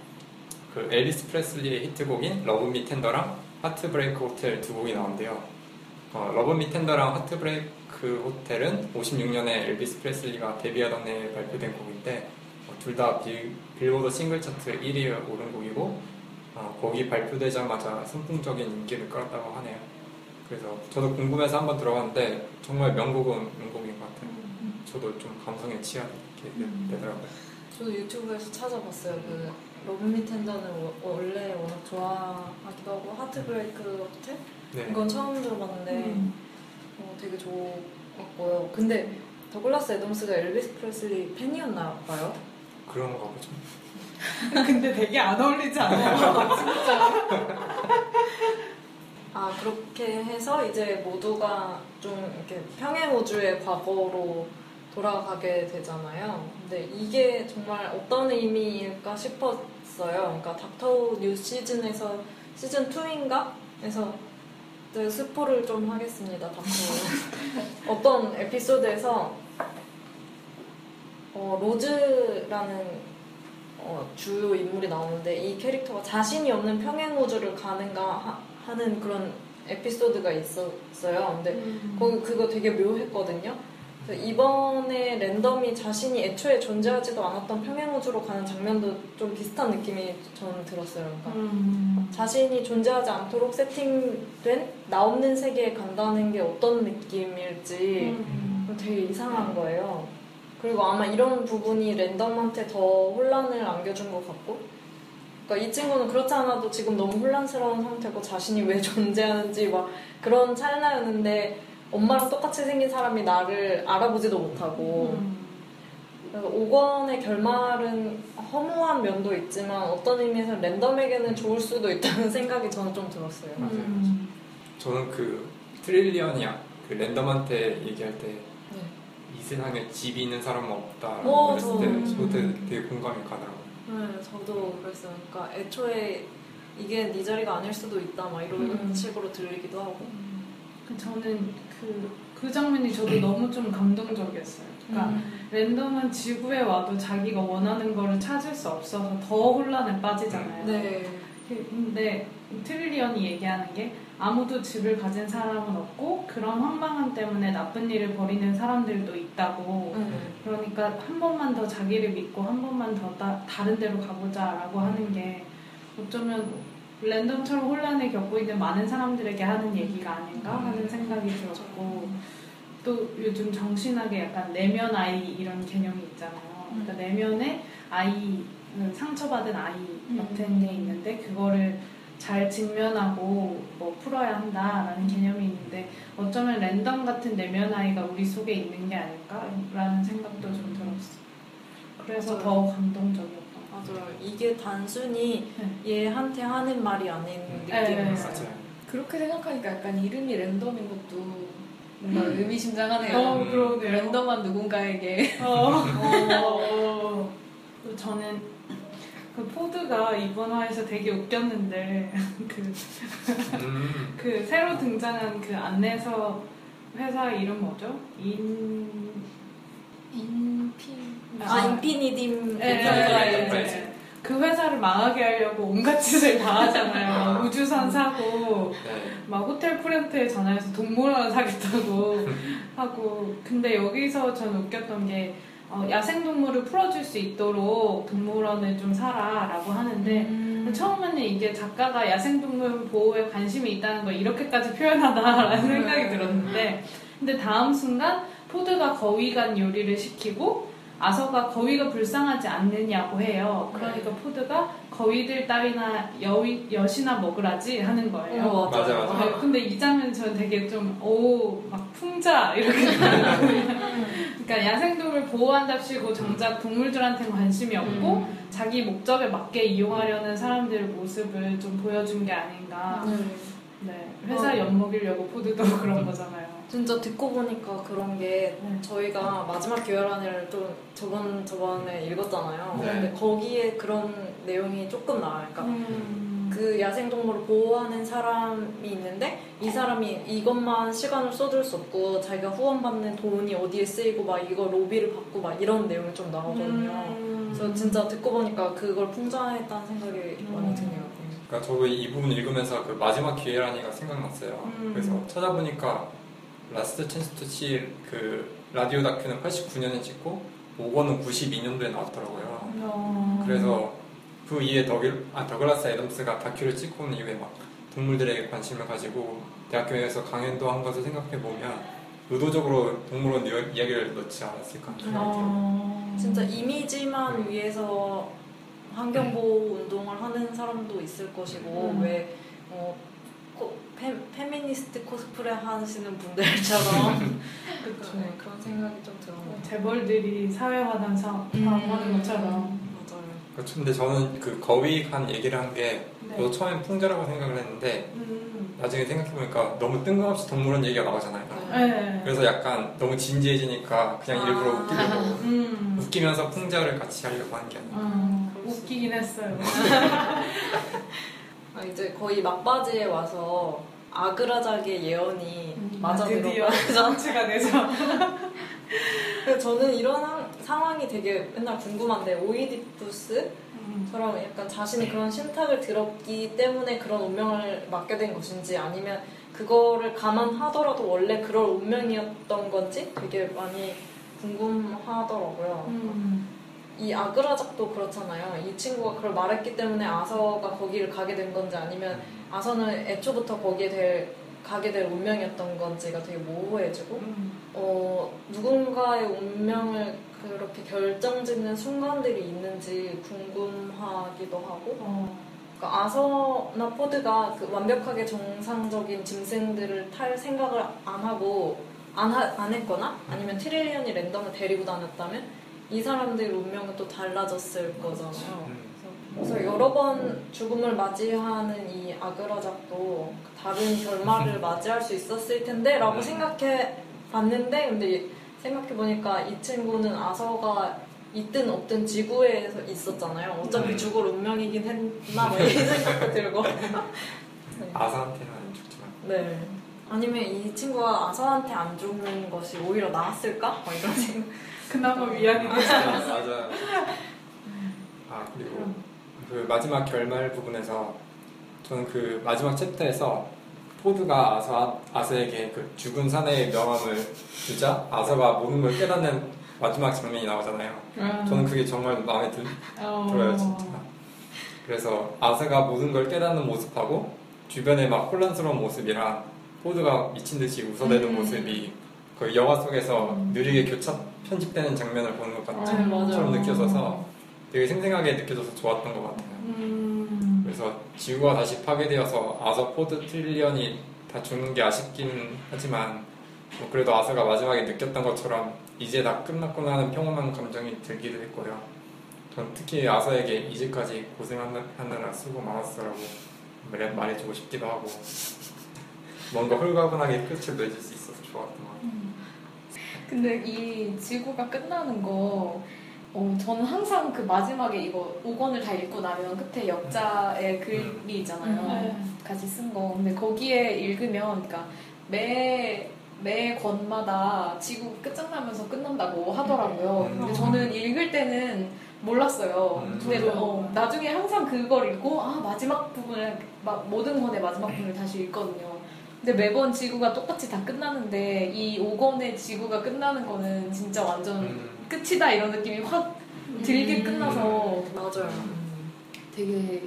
그 엘비스 프레슬리의 히트곡인 Love Me Tender랑 Heartbreak Hotel 두 곡이 나온대요. 어, Love Me Tender랑 Heartbreak Hotel은 56년에 엘비스 프레슬리가 데뷔하던 해에 발표된 곡인데 어, 둘다 빌보드 싱글 차트 1위에 오른 곡이고 어, 곡이 발표되자마자 선풍적인 인기를 끌었다고 하네요. 그래서 저도 궁금해서 한번 들어봤는데 정말 명곡은 명곡인 것 같아요. 저도 좀 감성에 취하게 되더라고요. 저도 유튜브에서 찾아봤어요. 그 Love Me Tender는 워- 원래 워낙 좋아하기도 하고 Heartbreak Hotel 네. 이건 처음 들어봤는데 음. 어, 되게 좋았고요. 근데 더글라스 애덤스가 엘비스 프레슬리 팬이었나 봐요. 그런가 보죠. 근데 되게 안 어울리지 않아요? 아 그렇게 해서 이제 모두가 좀 이렇게 평행 우주의 과거로 돌아가게 되잖아요. 근데 이게 정말 어떤 의미일까 싶었어요. 그러니까 닥터 후 시즌에서 시즌 2인가? 에서 네, 스포를 좀 하겠습니다. 닥터 어떤 에피소드에서 어, 로즈라는 어, 주요 인물이 나오는데 이 캐릭터가 자신이 없는 평행 우주를 가는가 하, 하는 그런 에피소드가 있었어요. 근데 거기 그거 되게 묘했거든요. 이번에 랜덤이 자신이 애초에 존재하지도 않았던 평행 우주로 가는 장면도 좀 비슷한 느낌이 저는 들었어요. 그러니까 음. 자신이 존재하지 않도록 세팅된 나 없는 세계에 간다는 게 어떤 느낌일지 음. 되게 이상한 거예요. 그리고 아마 이런 부분이 랜덤한테 더 혼란을 안겨준 것 같고 그러니까 이 친구는 그렇지 않아도 지금 너무 혼란스러운 상태고 자신이 왜 존재하는지 막 그런 찰나였는데 엄마랑 똑같이 생긴 사람이 나를 알아보지도 못하고 음. 그래서 5권의 결말은 허무한 면도 있지만 어떤 의미에서 랜덤에게는 좋을 수도 있다는 생각이 저는 좀 들었어요. 음. 저는 그 트릴리언이야 그 랜덤한테 얘기할 때이 네. 세상에 집이 있는 사람은 없다라고 어, 말했을 저- 때 저도 되게, 되게 공감이 가더라고요. 네, 저도 그랬어요. 그러니까 애초에 이게 네 자리가 아닐 수도 있다 막 이런 음. 식으로 들리기도 하고. 그 저는 그, 그 장면이 저도 너무 좀 감동적이었어요. 그러니까 음. 랜덤은 지구에 와도 자기가 원하는 거를 찾을 수 없어서 더 혼란에 빠지잖아요. 네. 근데 트릴리언이 얘기하는 게 아무도 집을 가진 사람은 없고 그런 황망함 때문에 나쁜 일을 벌이는 사람들도 있다고 음. 그러니까 한 번만 더 자기를 믿고 한 번만 더 다, 다른 데로 가보자라고 하는 게 어쩌면 랜덤처럼 혼란을 겪고 있는 많은 사람들에게 하는 얘기가 아닌가 하는 생각이 들었고 또 요즘 정신학에 약간 내면 아이 이런 개념이 있잖아요. 그러니까 내면에 아이 그 상처받은 아이 같은 게 있는데 그거를 잘 직면하고 뭐 풀어야 한다라는 개념이 있는데 어쩌면 랜덤 같은 내면 아이가 우리 속에 있는 게 아닐까라는 생각도 좀 들었어. 그래서. 더 감동적이었던 것 맞아요. 이게 단순히 네. 얘한테 하는 말이 아닌 네. 느낌이었어요. 맞아요. 그렇게 생각하니까 약간 이름이 랜덤인 것도 뭔가 의미심장하네요. 어, 그러네요. 랜덤한 누군가에게 어, 어, 또 저는 그 포드가 이번 화에서 되게 웃겼는데 그, 음, 그 새로 등장한 그 안내서 회사 이름 뭐죠? 인 인핀 아, 인피니딤 네, 네, 네, 네, 네. 그 회사를 망하게 하려고 온갖 짓을 다 하잖아요. 우주선 사고 네. 막 호텔 프렌트에 전화해서 동물원 사겠다고 하고 근데 여기서 저는 웃겼던 게 어, 야생동물을 풀어줄 수 있도록 동물원을 좀 사라라고 하는데 음. 처음에는 이게 작가가 야생동물 보호에 관심이 있다는 걸 이렇게까지 표현하다라는 생각이 들었는데 근데 다음 순간 포드가 거위간 요리를 시키고 아서가 거위가 불쌍하지 않느냐고 해요. 그러니까 포드가 거위들 따위나 여위, 엿이나 먹으라지 하는 거예요. 어, 맞아. 맞아. 네, 근데 이 장면 저는 되게 좀, 오, 막 풍자, 이렇게. 그러니까 야생동물 보호한답시고 정작 동물들한테는 관심이 없고 음. 자기 목적에 맞게 이용하려는 사람들의 모습을 좀 보여준 게 아닌가. 네. 회사 어. 엿먹이려고 포드도 그런 거잖아요. 진짜 듣고 보니까 그런 게 네. 저희가 마지막 교열안을 좀 저번 저번에 읽었잖아요. 네. 근데 거기에 그런 내용이 조금 나와요. 그러니까 음. 그 야생 동물을 보호하는 사람이 있는데 이 사람이 이것만 시간을 쏟을 수 없고 자기가 후원받는 돈이 어디에 쓰이고 막 이거 로비를 받고 막 이런 내용이 좀 나오거든요. 음. 그래서 진짜 듣고 보니까 그걸 풍자했다는 생각이 많이 음. 드네요. 그러니까 저도 이 부분 읽으면서 그 마지막 기회라니가 생각났어요. 음. 그래서 찾아보니까 Last Chance to See 그 라디오 다큐는 89년에 찍고 5권은 92년도에 나왔더라고요. 어. 그래서 그 이후에 더글, 아, 더글라스 애덤스가 다큐를 찍고 온 이후에 막 동물들에게 관심을 가지고 대학교에서 강연도 한 것을 생각해 보면 의도적으로 동물원 이야- 이야기를 넣지 않았을까 들어요. 어. 진짜 이미지만 위해서 환경보호 운동을 하는 사람도 있을 것이고 음. 왜 어, 코- 페, 페미니스트 코스프레 하시는 분들처럼 그쵸. 네, 그런 생각이 좀 들어요. 재벌들이 사회환원 사업 하는 것처럼. 맞아요. 그렇죠. 근데 저는 그 거위간 얘기를 한게 네. 저도 처음엔 풍자라고 생각을 했는데 음. 나중에 생각해보니까 너무 뜬금없이 동물원 얘기가 나오잖아요. 네. 그래서 약간 너무 진지해지니까 그냥 일부러 아. 웃기려고 음. 웃기면서 풍자를 같이 하려고 하는 게 아니에요. 어, 웃기긴 했어요. 아, 이제 거의 막바지에 와서 아그라작의 예언이 음, 맞아 드디어 들어가죠. 정치가 되죠. 저는 이런 상- 상황이 되게 맨날 궁금한데 오이디푸스처럼 약간 자신이 그런 신탁을 들었기 때문에 그런 운명을 맞게 된 것인지 아니면 그거를 감안하더라도 원래 그럴 운명이었던 건지 되게 많이 궁금하더라고요. 음. 이 아그라작도 그렇잖아요. 이 친구가 그걸 말했기 때문에 아서가 거기를 가게 된 건지 아니면 아서는 애초부터 거기에 될, 가게 될 운명이었던 건지가 되게 모호해지고 음. 어, 누군가의 운명을 그렇게 결정짓는 순간들이 있는지 궁금하기도 하고 어. 그러니까 아서나 포드가 그 완벽하게 정상적인 짐승들을 탈 생각을 안 하고 안, 하- 안 했거나 아니면 트릴리언이 랜덤을 데리고 다녔다면 이 사람들의 운명은 또 달라졌을 거잖아요. 음. 그래서 여러 번 죽음을 맞이하는 이 아그라작도 다른 결말을 맞이할 수 있었을 텐데 라고 음. 생각해 봤는데 근데 생각해 보니까 이 친구는 아서가 있든 없든 지구에 있었잖아요. 어차피 음. 죽을 운명이긴 했나 뭐 이런 생각도 들고. 네. 아사한테는 안 죽지만 네. 아니면 이 친구가 아서한테 안 죽는 것이 오히려 나았을까? 뭐 이런 생각. 그나마 위안이 되지 않았어. 맞아요. 아 그리고 그 마지막 결말 부분에서 저는 그 마지막 챕터에서 포드가 아서 아서에게 그 죽은 사내의 명함을 주자 아서가 모든 걸 깨닫는 마지막 장면이 나오잖아요. 저는 그게 정말 마음에 들, 어. 들어요 진짜. 그래서 아서가 모든 걸 깨닫는 모습하고 주변에 막 혼란스러운 모습이랑 포드가 미친 듯이 웃어대는 음. 모습이 그 영화 속에서 음. 느리게 교차 편집되는 장면을 보는 것 같은 네, 맞아요. 처럼 느껴져서 되게 생생하게 느껴져서 좋았던 것 같아요. 음. 그래서 지구가 다시 파괴되어서 아서, 포드, 트릴리언이 다 죽는 게 아쉽긴 하지만 뭐 그래도 아서가 마지막에 느꼈던 것처럼 이제 다 끝났구나 하는 평온한 감정이 들기도 했고요. 전 특히 아서에게 이제까지 고생하느라 수고 많았어라고 말- 말해주고 싶기도 하고 뭔가 홀가분하게 끝을 맺을 수 있어서 좋았던 것 같아요. 근데 이 지구가 끝나는 거, 어, 저는 항상 그 마지막에 이거 5권을 다 읽고 나면 끝에 역자의 글이 있잖아요. 음. 같이 쓴 거. 근데 거기에 읽으면, 그러니까 매, 매 권마다 지구 끝장나면서 끝난다고 하더라고요. 음. 근데 저는 읽을 때는 몰랐어요. 음. 근데 저도. 어, 나중에 항상 그걸 읽고, 아, 마지막 부분을, 막 모든 권의 마지막 부분을 다시 읽거든요. 근데 매번 지구가 똑같이 다 끝나는데 이 5권의 지구가 끝나는 거는 진짜 완전 음. 끝이다 이런 느낌이 확 들게 음. 끝나서 맞아요. 되게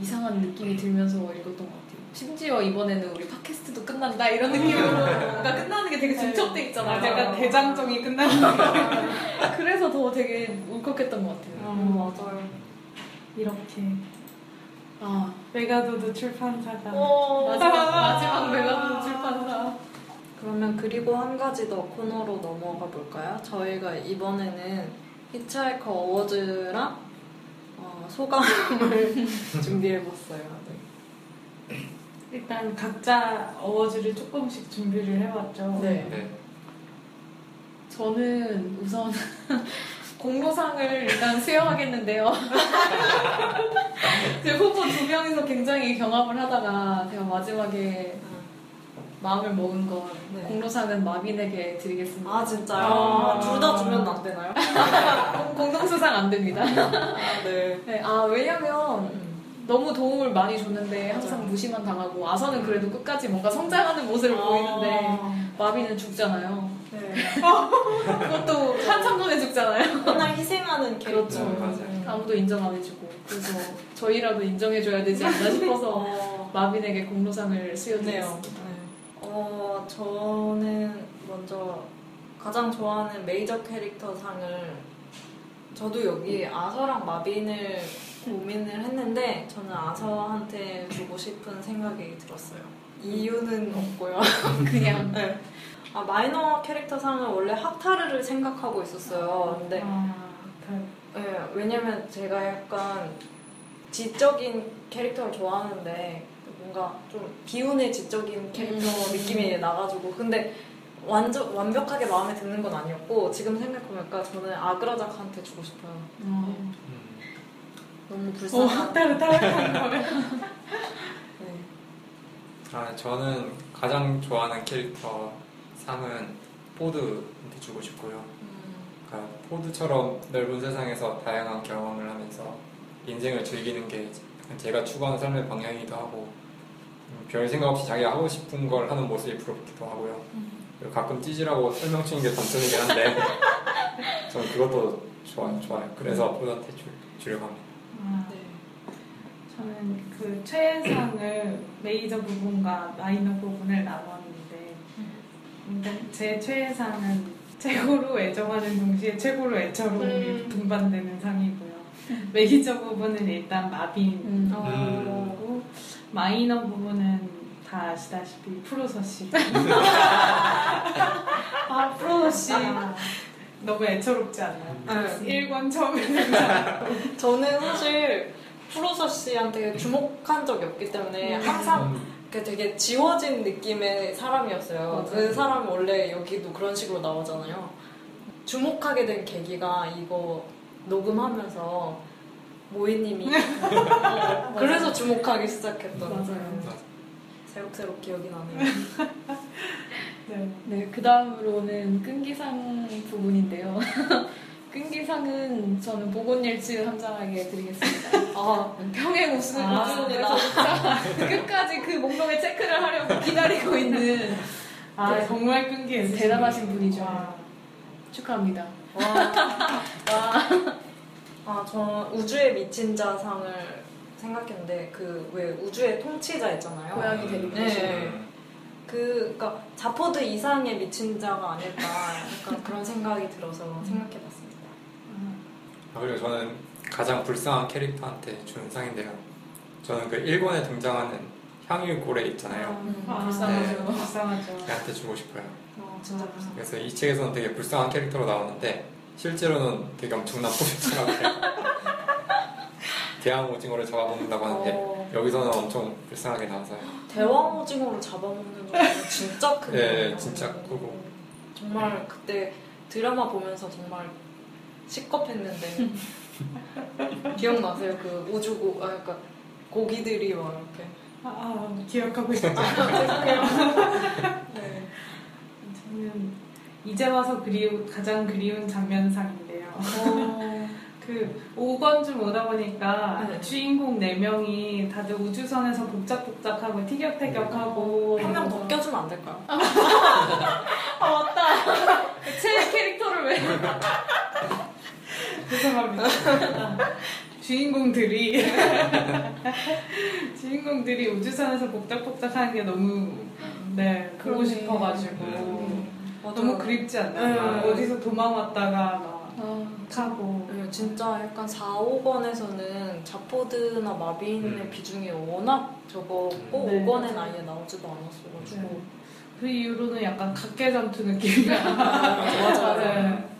이상한 느낌이 들면서 읽었던 것 같아요. 심지어 이번에는 우리 팟캐스트도 끝난다 이런 느낌으로 뭔가 끝나는 게 되게 중첩돼 있잖아요. 네. 약간 대장정이 끝나는 그래서 더 되게 울컥했던 것 같아요. 음, 맞아요. 이렇게 아 메가도도 출판사가 어, 마지막 마지막 메가도도 출판사. 그러면 그리고 한 가지 더 코너로 넘어가 볼까요? 저희가 이번에는 Hitchhiker Awards랑 어, 소감을 준비해봤어요. 네. 일단 각자 어워즈를 조금씩 준비를 해왔죠. 네. 네. 저는 우선 공로상을 일단 수여하겠는데요. 제 후보 두 명이서 굉장히 경합을 하다가 제가 마지막에 마음을 먹은 건 네. 공로상은 마빈에게 드리겠습니다. 아 진짜요? 아. 둘다 주면 안 되나요? 공- 공동수상 안 됩니다. 아, 네. 네, 아 왜냐면 음. 너무 도움을 많이 줬는데 항상 맞아요. 무시만 당하고 아서는 그래도 끝까지 뭔가 성장하는 모습을 보이는데 아, 마빈은 죽잖아요. 네. 그것도 한참 전에 죽잖아요. 맨날 희생하는 캐릭터. 그렇죠. 맞아요. 아무도 인정 안 해주고 그래서 저희라도 인정해줘야 되지 않나 싶어서 어, 마빈에게 공로상을. 수여드렸습니다. 네. 어, 저는 먼저 가장 좋아하는 메이저 캐릭터 상을 저도 여기 아서랑 마빈을 고민을 했는데 저는 아서한테 주고 싶은 생각이 들었어요. 이유는 없고요. 그냥 네. 아, 마이너 캐릭터 상은 원래 하타르를 생각하고 있었어요. 근데 아, 그, 네, 왜냐면 제가 약간 지적인 캐릭터를 좋아하는데 뭔가 좀 비운의 지적인 캐릭터 음. 느낌이 나가지고 근데 완전 완벽하게 마음에 드는 건 아니었고 지금 생각해보니까 저는 아그라작한테 주고 싶어요. 음. 음. 너무 오, 불쌍한. 따로 따뜻한 거예요. 네. 아, 저는 가장 좋아하는 캐릭터 상은 포드한테 주고 싶고요. 음, 그러니까 포드처럼 넓은 세상에서 다양한 경험을 하면서 인생을 즐기는 게 제가 추구하는 삶의 방향이기도 하고 음, 별 생각 없이 자기가 하고 싶은 걸 하는 모습이 부럽기도 하고요. 그리고 가끔 찌질하고 설명 치는 게 단점이긴 한데 저는 그것도 좋아요. 좋아요. 그래서 포드한테 주, 주려고 합니다. 아, 네. 저는 그 최애상을 메이저 부분과 마이너 부분을 근데 제 최애상은 최고로 애정하는 동시에 최고로 애처로움이 음. 분반되는 상이고요. 메이저 부분은 일단 마빈 음. 어, 마이너 부분은 다 아시다시피 프로서 씨. 아, 프로 씨. 아, 너무 애처롭지 않나요? 네. 1권 처음에 등장. 저는 사실 프로서 씨한테 주목한 적이 없기 때문에 음. 항상 그 되게 지워진 느낌의 사람이었어요. 그 맞아요. 사람이 원래 여기도 그런 식으로 나오잖아요. 주목하게 된 계기가 이거 녹음하면서 모이님이 어, 그래서 주목하기 시작했던 맞아요. 새록새록 기억이 나네요. 네. 네, 그 다음으로는 끈기상 부분인데요. 끈기상은 저는 보건일치 함장에게 드리겠습니다. 아, 평행 우승 아, 우승에서 끝까지 그 목록에 체크를 하려고 기다리고 있는 아 네. 정말 끈기했어요. 대단하신 분이죠. 와. 축하합니다. 와. 아, 저 우주에 미친 자상을 생각했는데 그 왜 우주의 통치자 있잖아요. 고양이 데리고 네. 음, 그, 그니까, 자포드 이상의 미친 자가 아닐까, 약간 그런 생각이 들어서 생각해봤습니 다. 아, 그리고 저는 가장 불쌍한 캐릭터한테 주는 상인데요. 저는 그 1권에 등장하는 향유 고래 있잖아요. 음, 아, 불쌍하죠. 불쌍하죠. 걔한테 주고 싶어요. 어, 진짜 불쌍해. 그래서 이 책에서는 되게 불쌍한 캐릭터로 나오는데 실제로는 되게 엄청난 포인트라고 대왕 오징어를 잡아먹는다고 하는데 어, 여기서는 엄청 불쌍하게 나와서요. 대왕 오징어를 잡아먹는 거 진짜 크네요. 네, 진짜 크고. 정말 그때 드라마 보면서 정말 시겁했는데. 기억나세요? 그 우주고, 아, 그러니까 고기들이 막 이렇게. 아, 아, 기억하고 있었죠. 죄송해요. 네. 저는 이제 와서 그리운 가장 그리운 장면상인데요. 어, 그 5권쯤 오다 보니까 네. 주인공 4명이 다들 우주선에서 복작복작하고 티격태격하고 한 명 더 껴주면 안 될까요? 아 맞다. 제 캐릭터를 왜? 죄송합니다. 아, 주인공들이 주인공들이 우주선에서 복작복작하는 게 너무 네 보고. 싶어가지고 음. 너무 그립지 않나요? 네. 어디서 도망왔다가 막 아, 하고 네, 진짜 약간 4, 5권에서는 자포드나 마빈의 음. 비중이 워낙 적었고 네. 5권엔 아예 나오지도 않았어가지고 네. 그 이후로는 약간 각계 전투 느낌이야. 맞아요.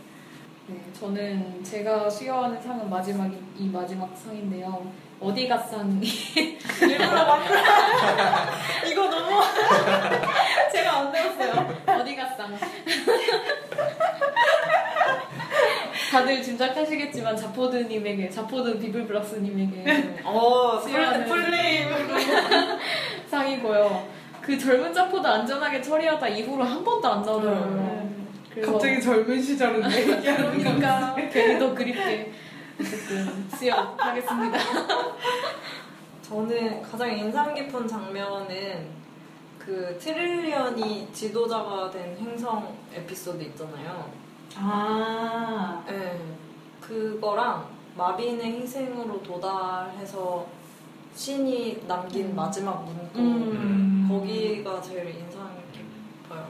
네. 네, 저는 제가 수여하는 상은 마지막 이 마지막 상인데요. 어디가 상이 일부러 막 이거 너무 제가 안 배웠어요 어디가 상. 다들 짐작하시겠지만 자포드님에게 자포드 비블블락스님에게 어 플레임 상이고요. 그 젊은 자포드 안전하게 처리하다 이후로 한 번도 안 나오더라고요. 음. 그래서 갑자기 젊은 시절은 얘기하는 거 그러니까 괜히 더 그립게 어쨌든 수여하겠습니다. 저는 가장 인상 깊은 장면은 그 트릴리언이 지도자가 된 행성 에피소드 있잖아요. 아, 네. 그거랑 마빈의 희생으로 도달해서 신이 남긴 음. 마지막 문구 음. 거기가 제일 인상 깊어요.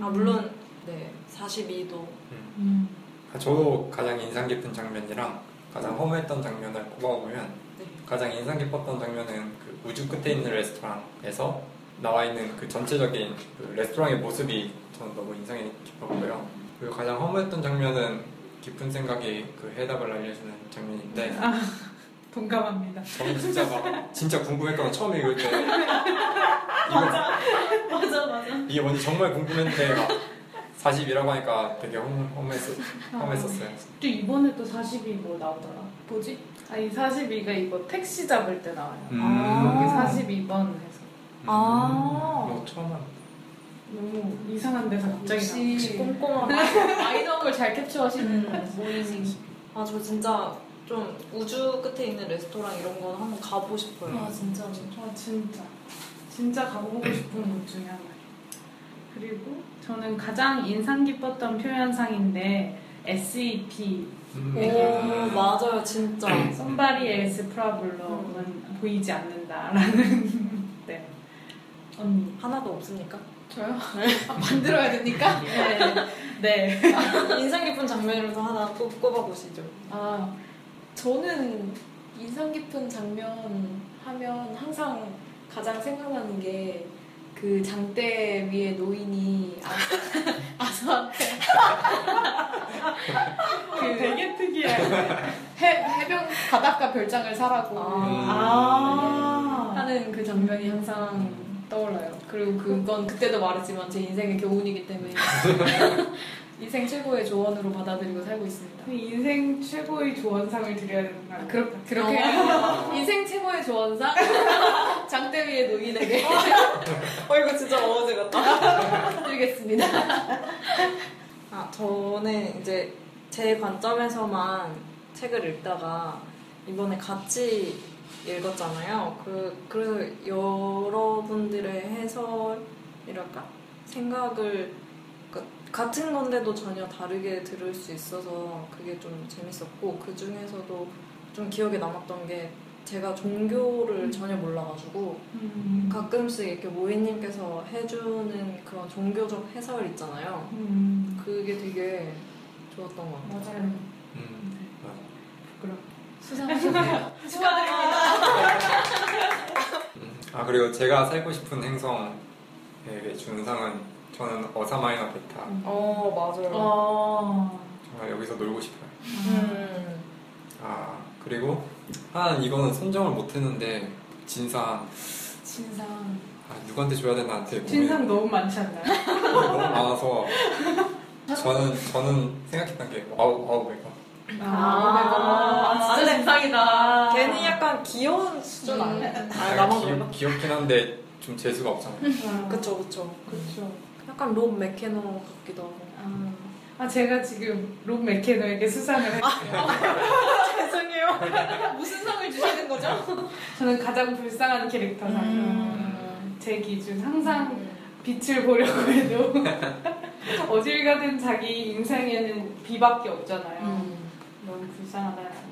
아 물론 네 42도 음. 아, 저도 가장 인상 깊은 장면이랑 가장 허무했던 장면을 꼽아보면 네. 가장 인상 깊었던 장면은 그 우주 끝에 있는 레스토랑에서 나와 있는 그 전체적인 그 레스토랑의 모습이 저는 너무 인상이 깊었고요. 그리고 가장 허무했던 장면은 깊은 생각이 그 해답을 알려주는 장면인데 동감합니다. 저는 진짜 막 진짜 궁금했던 거 처음 읽을 때 맞아 맞아 이게 뭔지 정말 궁금했는데 막 40이라고 하니까 되게 허무했었, 허무했었어요. 또 이번에 또 40이 뭐 나오더라. 뭐지? 아, 이 42가 이거 택시 잡을 때 나와요. 음. 여기 42번 해서. 아. 뭐 처음 알 너무 이상한 데서 갑자기 나와. 역시 꼼꼼한. 마이너를 잘 캡처하시는 음. 모이닝. 아, 저 진짜 좀 우주 끝에 있는 레스토랑 이런 건 한번 가보고 싶어요. 아 진짜. 아, 진짜. 진짜 가보고 싶은 곳 중에 하나예요. 그리고 저는 가장 인상 깊었던 표현상인데 SEP 음. 오, 맞아요, 진짜. Somebody else problem은 보이지 않는다라는 네 언니 하나도 없습니까? 저요? 아, 만들어야 됩니까? 네, 네. 인상 깊은 장면이라도 하나 꼽, 꼽아보시죠. 아 저는 인상 깊은 장면 하면 항상 가장 생각나는 게 그 장대 위에 노인이 아- 아서한테 그 되게 특이해. 해, 해변 바닷가 별장을 사라고 아. 하는 그 장면이 항상 떠올라요. 그리고 그건 그때도 말했지만 제 인생의 교훈이기 때문에 인생 최고의 조언으로 받아들이고 살고 있습니다. 그 인생 최고의 조언상을 드려야 되는 거 아니에요? 그렇, 그렇게 인생 최고의 조언상 장대 위의 노인에게 어, 이거 진짜 어제 같다. 드리겠습니다. 아, 저는 이제 제 관점에서만 책을 읽다가 이번에 같이 읽었잖아요. 그, 그래서 여러분들의 해설이랄까? 생각을, 그, 같은 건데도 전혀 다르게 들을 수 있어서 그게 좀 재밌었고, 그 중에서도 좀 기억에 남았던 게 제가 종교를 전혀 몰라가지고, 음. 가끔씩 이렇게 모이님께서 해주는 그런 종교적 해설 있잖아요. 음. 그게 되게 좋았던 것 같아요. 맞아요 음. 맞아. 부끄러워 수상하셨네요. 음. 아 그리고 제가 살고 싶은 행성에게 주는 상은 저는 어사 마이너 베타 어, 맞아요. 어. 정말 여기서 놀고 싶어요. 음. 아 그리고 하나는 이거는 선정을 못했는데 진상 진상. 아, 누구한테 줘야 되나 되게 진상 너무 많지 않나요? 고민- 너무 많아서 저는 저는 생각했던 게 와우 와우배거 아, 아, 진짜 근데 진상이다. 걔는 약간 귀여운 수준 아니야? 음. 아, 나만 그런가? 귀, 귀엽긴 한데 좀 재수가 없잖아요. 그쵸, 그쵸. 그렇죠. 약간 롭 맥케너 같기도 하고. 아, 아, 제가 지금 롭 맥케너에게 수상을 했어요. 죄송해요. 무슨 상을 주시는 거죠? 저는 가장 불쌍한 캐릭터상. 음. 제 기준 항상 빛을 보려고 해도 어딜 가든 자기 인생에는 비밖에 없잖아요. 음. 너무 불쌍하다는 생각이.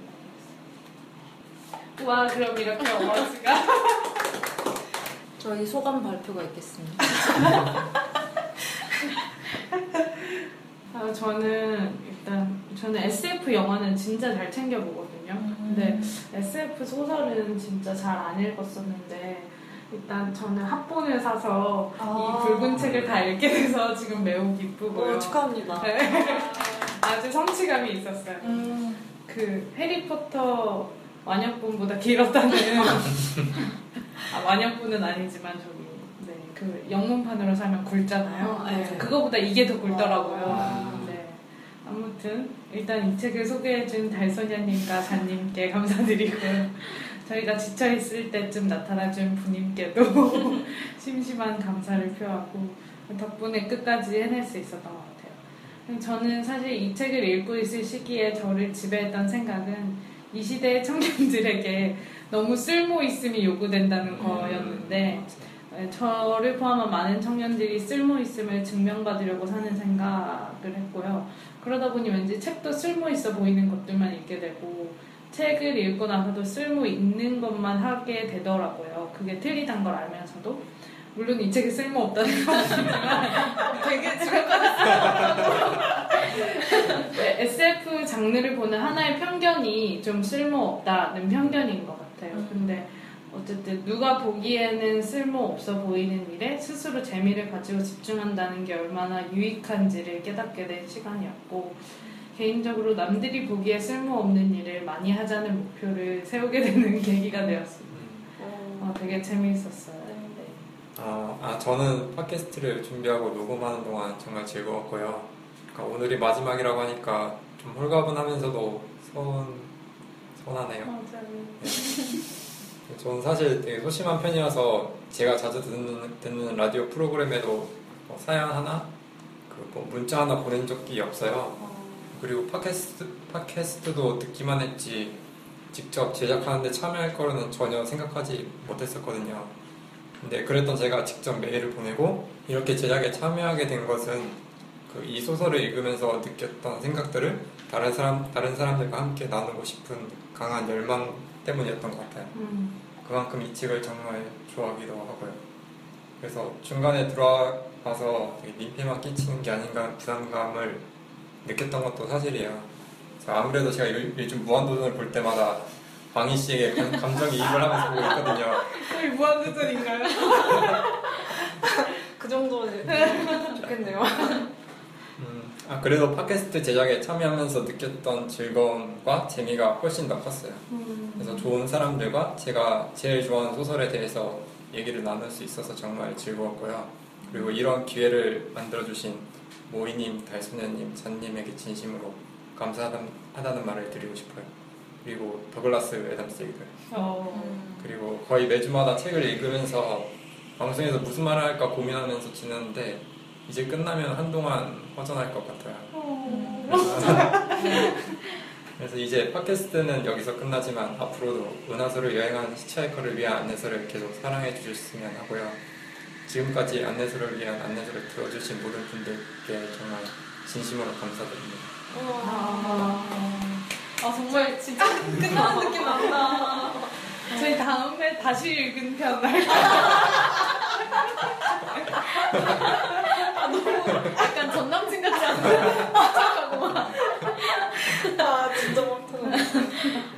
와 그럼 이렇게 어머니가 저희 소감 발표가 있겠습니다. 아, 저는 일단 저는 SF 영화는 진짜 잘 챙겨 보거든요. 근데 SF 소설은 진짜 잘 안 읽었었는데 일단 저는 합본을 사서 아. 이 붉은 책을 다 읽게 돼서 지금 매우 기쁘고요. 어, 축하합니다. 네. 아주 성취감이 있었어요. 음. 그 해리포터 완역본보다 길었다는 아 완역본은 아니지만 저기 네, 그 영문판으로 사면 굵잖아요. 아, 네. 그거보다 이게 더 굵더라고요. 아. 아무튼 일단 이 책을 소개해준 달소녀님과 잔님께 감사드리고 저희가 지쳐 있을 때쯤 나타나준 부님께도 심심한 감사를 표하고 덕분에 끝까지 해낼 수 있었던 것 같아요. 저는 사실 이 책을 읽고 있을 시기에 저를 지배했던 생각은 이 시대의 청년들에게 너무 쓸모 있음이 요구된다는 거였는데 네, 저를 포함한 많은 청년들이 쓸모 있음을 증명받으려고 사는 생각을 했고요. 그러다 보니 왠지 책도 쓸모 있어 보이는 것들만 읽게 되고 책을 읽고 나서도 쓸모 있는 것만 하게 되더라고요. 그게 틀리단 걸 알면서도 물론 이 책이 쓸모 없다는 건 아니지만 되게 네, SF 장르를 보는 하나의 편견이 좀 쓸모 없다는 편견인 것 같아요. 근데 어쨌든 누가 보기에는 쓸모없어 보이는 일에 스스로 재미를 가지고 집중한다는 게 얼마나 유익한지를 깨닫게 된 시간이었고 개인적으로 남들이 보기에 쓸모없는 일을 많이 하자는 목표를 세우게 되는 계기가 되었습니다. 음. 어, 되게 재미있었어요. 네. 아, 아, 저는 팟캐스트를 준비하고 녹음하는 동안 정말 즐거웠고요. 그러니까 오늘이 마지막이라고 하니까 좀 홀가분하면서도 서운, 서운하네요. 맞아요. 저는 사실 되게 소심한 편이어서 제가 자주 듣는, 듣는 라디오 프로그램에도 뭐 사연 하나, 그뭐 문자 하나 보낸 적이 없어요. 그리고 팟캐스트, 팟캐스트도 듣기만 했지 직접 제작하는데 참여할 거로는 전혀 생각하지 못했었거든요. 근데 그랬던 제가 직접 메일을 보내고 이렇게 제작에 참여하게 된 것은 그 이 소설을 읽으면서 느꼈던 생각들을 다른 사람 다른 사람들과 함께 나누고 싶은 강한 열망 때문이었던 것 같아요. 음. 그만큼 이 책을 정말 좋아하기도 하고요. 그래서 중간에 들어와서 되게 민폐만 끼치는 게 아닌가 부담감을 느꼈던 것도 사실이에요. 아무래도 제가 요- 요즘 무한도전을 볼 때마다 광희 씨에게 감- 감정 이입을 하면서 보고 있거든요. 거의 무한도전인가요? 그 정도는 좋겠네요. 음, 아, 그래도 팟캐스트 제작에 참여하면서 느꼈던 즐거움과 재미가 훨씬 더 컸어요. 음. 그래서 좋은 사람들과 제가 제일 좋아하는 소설에 대해서 얘기를 나눌 수 있어서 정말 즐거웠고요. 그리고 이런 기회를 만들어주신 모이님, 달소녀님, 잔님에게 진심으로 감사하다는 말을 드리고 싶어요. 그리고 더글라스 애담스에게도 어. 그리고 거의 매주마다 책을 읽으면서 방송에서 무슨 말을 할까 고민하면서 지냈는데 이제 끝나면 한동안 허전할 것 같아요. 그래서 이제 팟캐스트는 여기서 끝나지만 앞으로도 은하수를 여행하는 히치하이커를 위한 안내서를 계속 사랑해 주셨으면 하고요. 지금까지 안내서를 위한 안내서를 들어주신 모든 분들께 정말 진심으로 감사드립니다. 아. 아 정말 진짜 끝나는 느낌 난다. 저희 다음에 다시 읽은 편 날. 약간 전 남친 같지? 착하고 막. 아 진짜 많다.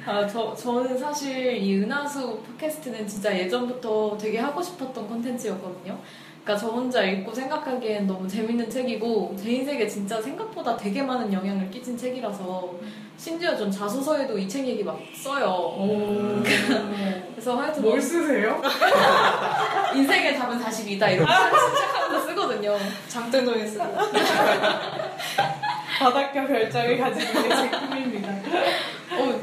아, 저, 저는 사실 이 은하수 팟캐스트는 진짜 예전부터 되게 하고 싶었던 콘텐츠였거든요. 그러니까 저 혼자 읽고 생각하기엔 너무 재밌는 책이고 제 인생에 진짜 생각보다 되게 많은 영향을 끼친 책이라서 심지어 전 자소서에도 이 책 얘기 막 써요. 그래서 하여튼 뭘 쓰세요? 인생의 답은 42다 이렇게 시작하면서 쓰거든요. 장땡동에 쓰고. 바닷가 별장을 가지고 있는 제 꿈입니다. 어,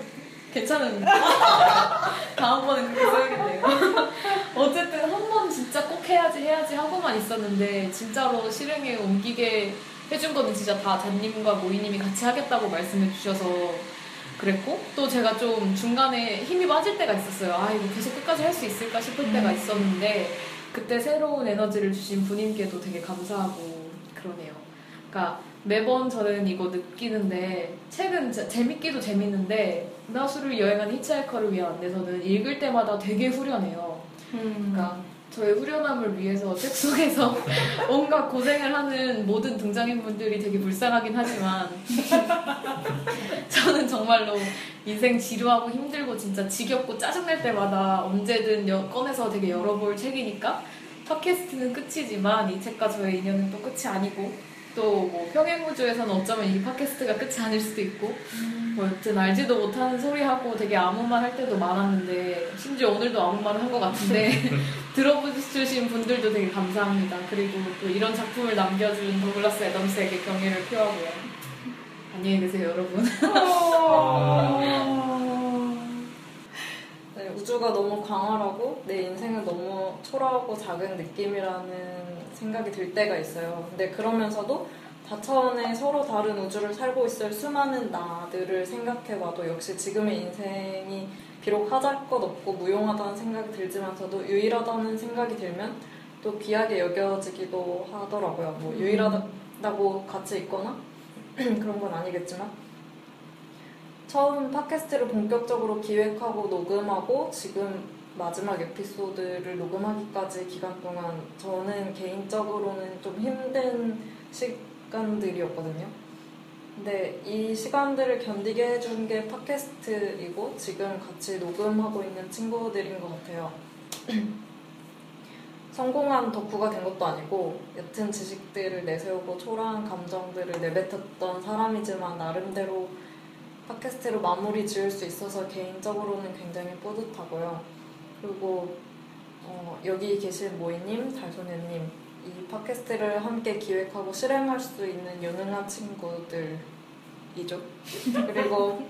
괜찮은. 다음번엔 그렇게 써야겠네요. 어쨌든 한 번 진짜 꼭 해야지 해야지 하고만 있었는데 진짜로 실행에 옮기게 해준 거는 진짜 다 잔님과 모이님이 같이 하겠다고 말씀해 주셔서 그랬고 또 제가 좀 중간에 힘이 빠질 때가 있었어요. 아 이거 계속 끝까지 할 수 있을까 싶을 때가 있었는데 그때 새로운 에너지를 주신 분님께도 되게 감사하고 그러네요. 그러니까 매번 저는 이거 느끼는데 책은 제- 재밌기도 재밌는데 은하수를 여행하는 히치하이커를 위한 안내서는 읽을 때마다 되게 후련해요. 그러니까 저의 후련함을 위해서 책 속에서 온갖 고생을 하는 모든 등장인물들이 되게 불쌍하긴 하지만 저는 정말로 인생 지루하고 힘들고 진짜 지겹고 짜증날 때마다 언제든 여- 꺼내서 되게 열어볼 책이니까 팟캐스트는 끝이지만 이 책과 저의 인연은 또 끝이 아니고 또 뭐 평행우주에서는 어쩌면 이 팟캐스트가 끝이 아닐 수도 있고 뭐 여튼 알지도 못하는 소리 하고 되게 아무 말 할 때도 많았는데 심지어 오늘도 아무 말을 한 것 같은데 들어주신 분들도 되게 감사합니다. 그리고 또 이런 작품을 남겨준 더글라스 애덤스에게 경의를 표하고요. 안녕히 계세요, 여러분. 네, 우주가 너무 광활하고 내 인생은 너무 초라하고 작은 느낌이라는 생각이 들 때가 있어요. 근데 그러면서도 다차원의 서로 다른 우주를 살고 있을 수많은 나들을 생각해봐도 역시 지금의 인생이 비록 하잘 것 없고 무용하다는 생각이 들지만서도 유일하다는 생각이 들면 또 귀하게 여겨지기도 하더라고요. 뭐 유일하다고 같이 있거나 그런 건 아니겠지만 처음 팟캐스트를 본격적으로 기획하고 녹음하고 지금 마지막 에피소드를 녹음하기까지 기간 동안 저는 개인적으로는 좀 힘든 시간들이었거든요. 근데 이 시간들을 견디게 해준 게 팟캐스트이고 지금 같이 녹음하고 있는 친구들인 것 같아요. 성공한 덕후가 된 것도 아니고 옅은 지식들을 내세우고 초라한 감정들을 내뱉었던 사람이지만 나름대로 팟캐스트로 마무리 지을 수 있어서 개인적으로는 굉장히 뿌듯하고요. 그리고 어, 여기 계신 모이님, 달소녀님, 이 팟캐스트를 함께 기획하고 실행할 수 있는 유능한 친구들이죠. 그리고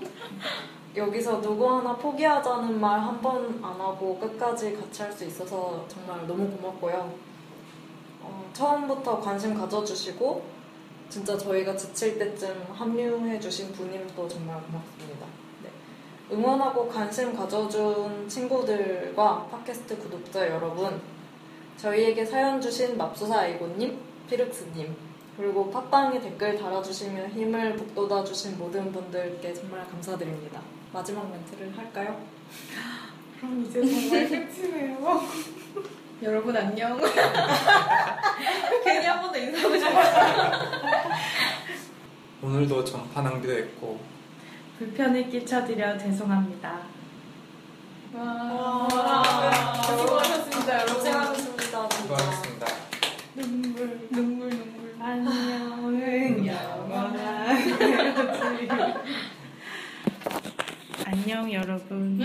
여기서 누구 하나 포기하자는 말 한 번 안 하고 끝까지 같이 할 수 있어서 정말 너무 고맙고요. 어, 처음부터 관심 가져주시고 진짜 저희가 지칠 때쯤 합류해 주신 분님도 정말 고맙습니다. 네. 응원하고 관심 가져준 친구들과 팟캐스트 구독자 여러분, 저희에게 사연 주신 맙소사 아이고님, 피륵스님, 그리고 팟빵에 댓글 달아주시며 힘을 북돋아 주신 모든 분들께 정말 감사드립니다. 마지막 멘트를 할까요? 그럼 이제 정말 끝이네요. 여러분 안녕. 괜히 한 번 더 인사하고 싶었어. 오늘도 전파 낭비했고 불편을 끼쳐드려 죄송합니다. 와~, 와~ 수고하셨습니다 여러분. 고생하셨습니다. 수고하셨습니다. 눈물 눈물 눈물. 안녕은 음. 영원한. 안녕 여러분.